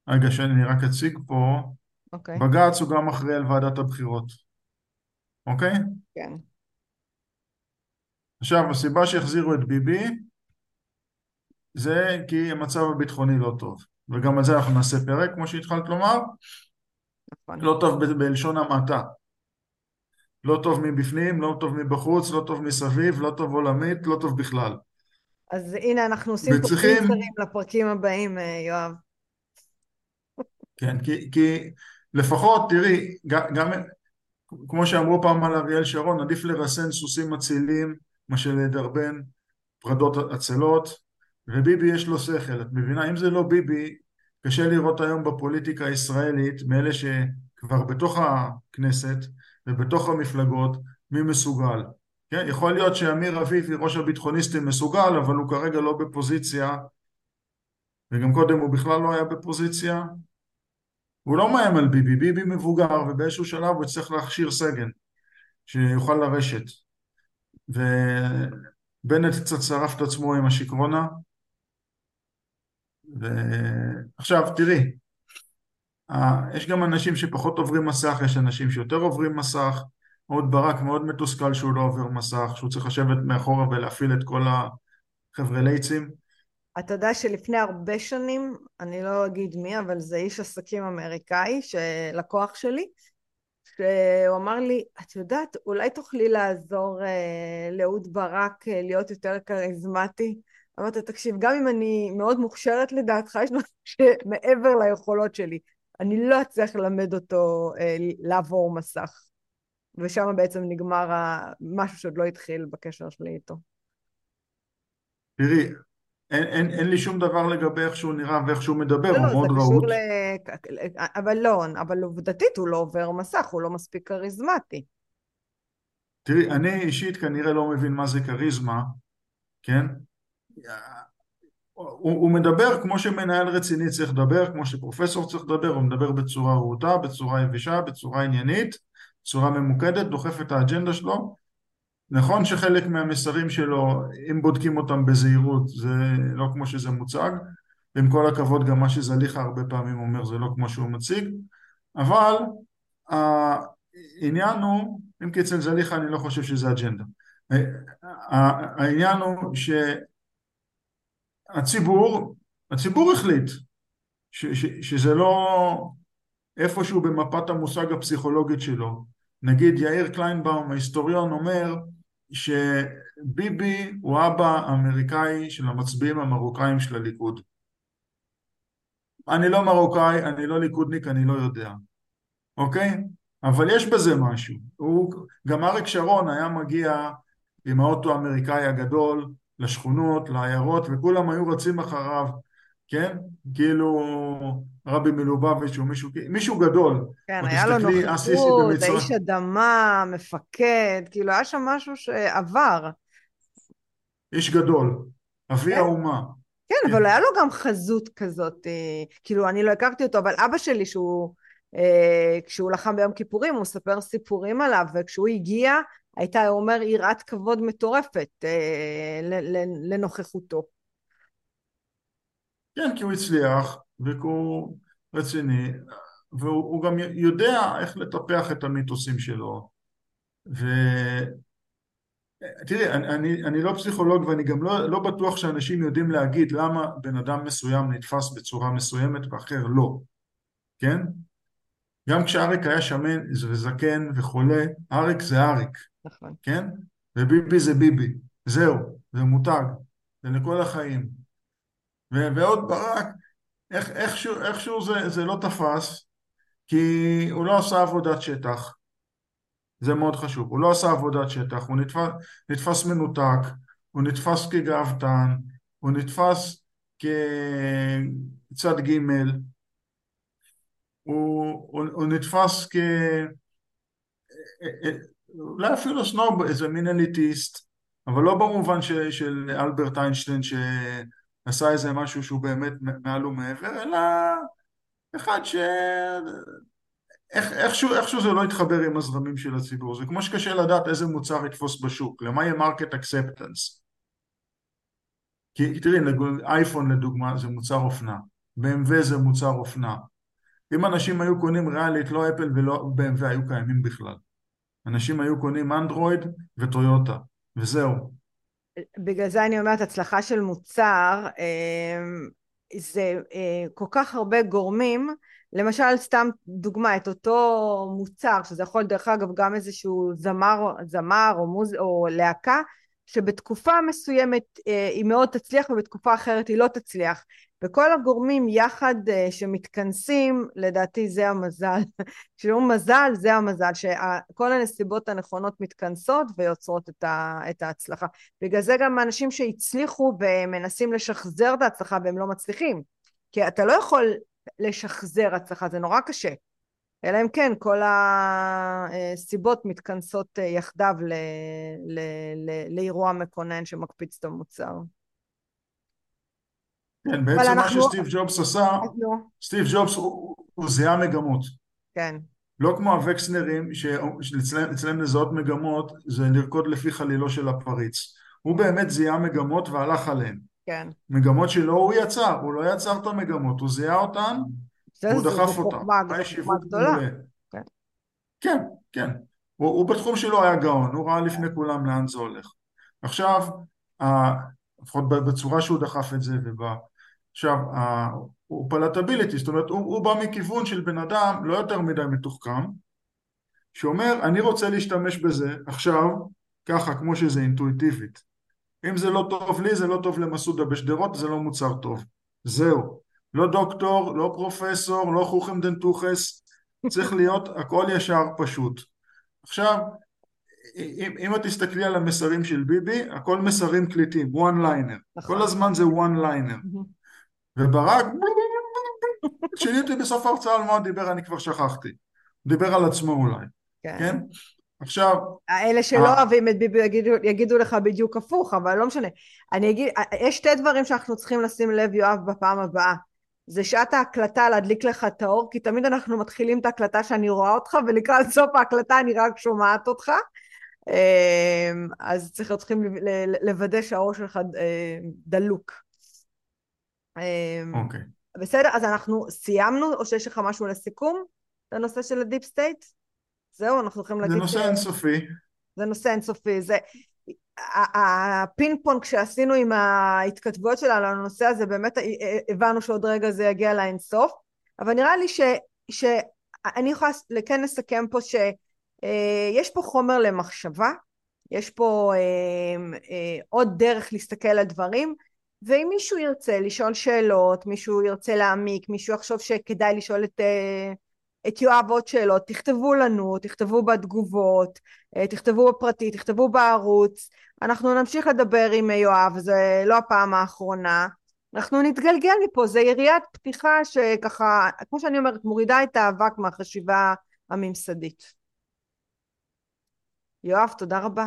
רגע שאני רק אציג פה, okay. אוקיי. בג"ץ הוא גם אחראי על ועדת הבחירות, אוקיי? כן. עכשיו, הסיבה שהחזירו את ביבי זה כי המצב הביטחוני לא טוב, וגם על זה אנחנו נעשה פרק, כמו שהתחלת לומר. נכון. לא טוב ב- בלשון המעטה. לא טוב מבפנים, לא טוב מבחוץ, לא טוב מסביב, לא טוב עולמית, לא טוב בכלל. אז הנה אנחנו עושים וצריכים... פה פיצרים לפרקים הבאים, אה, יואב. כן, כי, כי לפחות, תראי, גם, גם כמו שאמרו פעם על אריאל שרון, עדיף לרסן סוסים מצילים מאשר לדרבן פרדות עצלות, וביבי יש לו שכל, את מבינה? אם זה לא ביבי, קשה לראות היום בפוליטיקה הישראלית, מאלה שכבר בתוך הכנסת ובתוך המפלגות, מי מסוגל. כן? יכול להיות שאמיר אביבי, ראש הביטחוניסטים, מסוגל, אבל הוא כרגע לא בפוזיציה, וגם קודם הוא בכלל לא היה בפוזיציה. הוא לא מאיים על ביבי, ביבי מבוגר, ובאיזשהו שלב הוא יצטרך להכשיר סגן, שיוכל לרשת. ובנט קצת שרף את עצמו עם השיכרונה. ועכשיו תראי, יש גם אנשים שפחות עוברים מסך, יש אנשים שיותר עוברים מסך, אהוד ברק מאוד מתוסכל שהוא לא עובר מסך, שהוא צריך לשבת מאחורה ולהפעיל את כל החבר'ה לייצים. אתה יודע שלפני הרבה שנים, אני לא אגיד מי, אבל זה איש עסקים אמריקאי, לקוח שלי, שהוא אמר לי, את יודעת, אולי תוכלי לעזור אה, לאהוד ברק אה, להיות יותר כריזמטי? אמרתי, תקשיב, גם אם אני מאוד מוכשרת לדעתך, יש משהו שמעבר ליכולות שלי. אני לא אצליח ללמד אותו אה, לעבור מסך. ושם בעצם נגמר משהו שעוד לא התחיל בקשר שלי איתו. תראי, אין, אין, אין לי שום דבר לגבי איך שהוא נראה ואיך שהוא מדבר, לא, הוא מאוד רהוט. ל... אבל לא, אבל עובדתית הוא לא עובר מסך, הוא לא מספיק כריזמטי. תראי, אני אישית כנראה לא מבין מה זה כריזמה, כן? הוא, הוא מדבר כמו שמנהל רציני צריך לדבר, כמו שפרופסור צריך לדבר, הוא מדבר בצורה רהוטה, בצורה יבשה, בצורה עניינית. בצורה ממוקדת, דוחף את האג'נדה שלו. נכון שחלק מהמסרים שלו, אם בודקים אותם בזהירות, זה לא כמו שזה מוצג, ועם כל הכבוד גם מה שזליכה הרבה פעמים אומר זה לא כמו שהוא מציג, אבל העניין הוא, אם כי אצל זליכה אני לא חושב שזה אג'נדה, העניין הוא שהציבור, הציבור החליט ש, ש, שזה לא איפשהו במפת המושג הפסיכולוגית שלו. נגיד יאיר קליינבאום, ההיסטוריון, אומר שביבי הוא אבא האמריקאי של המצביעים המרוקאים של הליכוד. אני לא מרוקאי, אני לא ליכודניק, אני לא יודע, אוקיי? אבל יש בזה משהו. הוא, גם אריק שרון היה מגיע עם האוטו האמריקאי הגדול לשכונות, לעיירות, וכולם היו רצים אחריו כן? כאילו רבי מלובביץ' או מישהו, מישהו גדול. כן, היה לו נוכחות, האיש אדמה, מפקד, כאילו היה שם משהו שעבר. איש גדול, אבי כן. האומה. כן, כן, אבל היה לו גם חזות כזאת, אה, כאילו, אני לא הכרתי אותו, אבל אבא שלי, שהוא, אה, כשהוא לחם ביום כיפורים, הוא מספר סיפורים עליו, וכשהוא הגיע, הייתה, הוא אומר, יראת כבוד מטורפת אה, לנוכחותו. כן, כי הוא הצליח, והוא רציני, והוא גם יודע איך לטפח את המיתוסים שלו. ו... תראי, אני, אני, אני לא פסיכולוג ואני גם לא, לא בטוח שאנשים יודעים להגיד למה בן אדם מסוים נתפס בצורה מסוימת ואחר לא, כן? גם כשאריק היה שמן וזקן וחולה, אריק זה אריק, נכון. כן? וביבי זה ביבי, זהו, זה מותג, זה לכל החיים. ועוד ברק, איך, איכשהו, איכשהו זה, זה לא תפס, כי הוא לא עשה עבודת שטח, זה מאוד חשוב, הוא לא עשה עבודת שטח, הוא נתפס, נתפס מנותק, הוא נתפס כגאוותן, הוא נתפס כצד ג', הוא, הוא, הוא נתפס כ... אולי אפילו סנוב, איזה מין אליטיסט, אבל לא במובן ש, של אלברט איינשטיין שעשה איזה משהו שהוא באמת מעל ומעבר, אלא אחד ש... איך, איכשהו, איכשהו זה לא יתחבר עם הזרמים של הציבור, זה כמו שקשה לדעת איזה מוצר יתפוס בשוק, למה יהיה market acceptance. כי תראי, אייפון לדוגמה זה מוצר אופנה, BMW זה מוצר אופנה. אם אנשים היו קונים ריאלית, לא אפל ולא BMW היו קיימים בכלל. אנשים היו קונים אנדרואיד וטויוטה, וזהו. בגלל זה אני אומרת, הצלחה של מוצר אה, זה אה, כל כך הרבה גורמים. למשל סתם דוגמה את אותו מוצר שזה יכול דרך אגב גם איזשהו זמר, זמר או, מוז, או להקה שבתקופה מסוימת אה, היא מאוד תצליח ובתקופה אחרת היא לא תצליח וכל הגורמים יחד אה, שמתכנסים לדעתי זה המזל כשאומרים מזל זה המזל שכל הנסיבות הנכונות מתכנסות ויוצרות את, את ההצלחה בגלל זה גם האנשים שהצליחו ומנסים לשחזר את ההצלחה והם לא מצליחים כי אתה לא יכול לשחזר הצלחה, זה נורא קשה. אלא אם כן כל הסיבות מתכנסות יחדיו ל, ל, לאירוע מקונן שמקפיץ את המוצר. כן, בעצם מה אנחנו... שסטיב ג'ובס עשה, לא. סטיב ג'ובס הוא, הוא זיהה מגמות. כן. לא כמו הווקסנרים, שאצלם לזהות מגמות זה לרקוד לפי חלילו של הפריץ. הוא באמת זיהה מגמות והלך עליהן. כן. מגמות שלא הוא יצר, הוא לא יצר את המגמות, הוא זיהה אותן, הוא דחף אותן. זה חוכמה גדולה. כן, כן, כן. הוא, הוא בתחום שלו היה גאון, הוא ראה לפני כולם לאן זה הולך. עכשיו, לפחות בצורה שהוא דחף את זה ובא... עכשיו, הוא פלטביליטי, זאת אומרת, הוא, הוא בא מכיוון של בן אדם לא יותר מדי מתוחכם, שאומר, אני רוצה להשתמש בזה עכשיו, ככה, כמו שזה אינטואיטיבית. אם זה לא טוב לי, זה לא טוב למסעודה בשדרות, זה לא מוצר טוב. זהו. לא דוקטור, לא פרופסור, לא חוכם דנטוכס, צריך להיות הכל ישר פשוט. עכשיו, אם, אם את תסתכלי על המסרים של ביבי, הכל מסרים קליטים, one liner. נכון. כל הזמן זה one liner. וברק, שיניתי בסוף ההרצאה על מה הוא דיבר, אני כבר שכחתי. דיבר על עצמו אולי. כן? כן? עכשיו... אלה שלא אה. אוהבים את ביבי יגידו, יגידו לך בדיוק הפוך, אבל לא משנה. אני אגיד, יש שתי דברים שאנחנו צריכים לשים לב, יואב, בפעם הבאה. זה שעת ההקלטה להדליק לך את האור, כי תמיד אנחנו מתחילים את ההקלטה שאני רואה אותך, ולקראת סוף ההקלטה אני רק שומעת אותך. אמ, אז צריך צריכים לוודא שהאור שלך אה, דלוק. אמ, אוקיי. Okay. בסדר, אז אנחנו סיימנו, או שיש לך משהו לסיכום? לנושא של ה deep state? זהו, אנחנו יכולים להגיד... זה נושא אינסופי. זה נושא אינסופי. זה... הפינג פונג שעשינו עם ההתכתבויות שלנו על הנושא הזה, באמת הבנו שעוד רגע זה יגיע לאינסוף, אבל נראה לי ש... שאני יכולה כן לסכם פה שיש פה חומר למחשבה, יש פה אה, אה, עוד דרך להסתכל על דברים, ואם מישהו ירצה לשאול שאלות, מישהו ירצה להעמיק, מישהו יחשוב שכדאי לשאול את... אה, את יואב עוד שאלות, תכתבו לנו, תכתבו בתגובות, אה, תכתבו בפרטי, תכתבו בערוץ, אנחנו נמשיך לדבר עם יואב, זה לא הפעם האחרונה, אנחנו נתגלגל מפה, זה יריית פתיחה שככה, כמו שאני אומרת, מורידה את האבק מהחשיבה הממסדית. יואב, תודה רבה.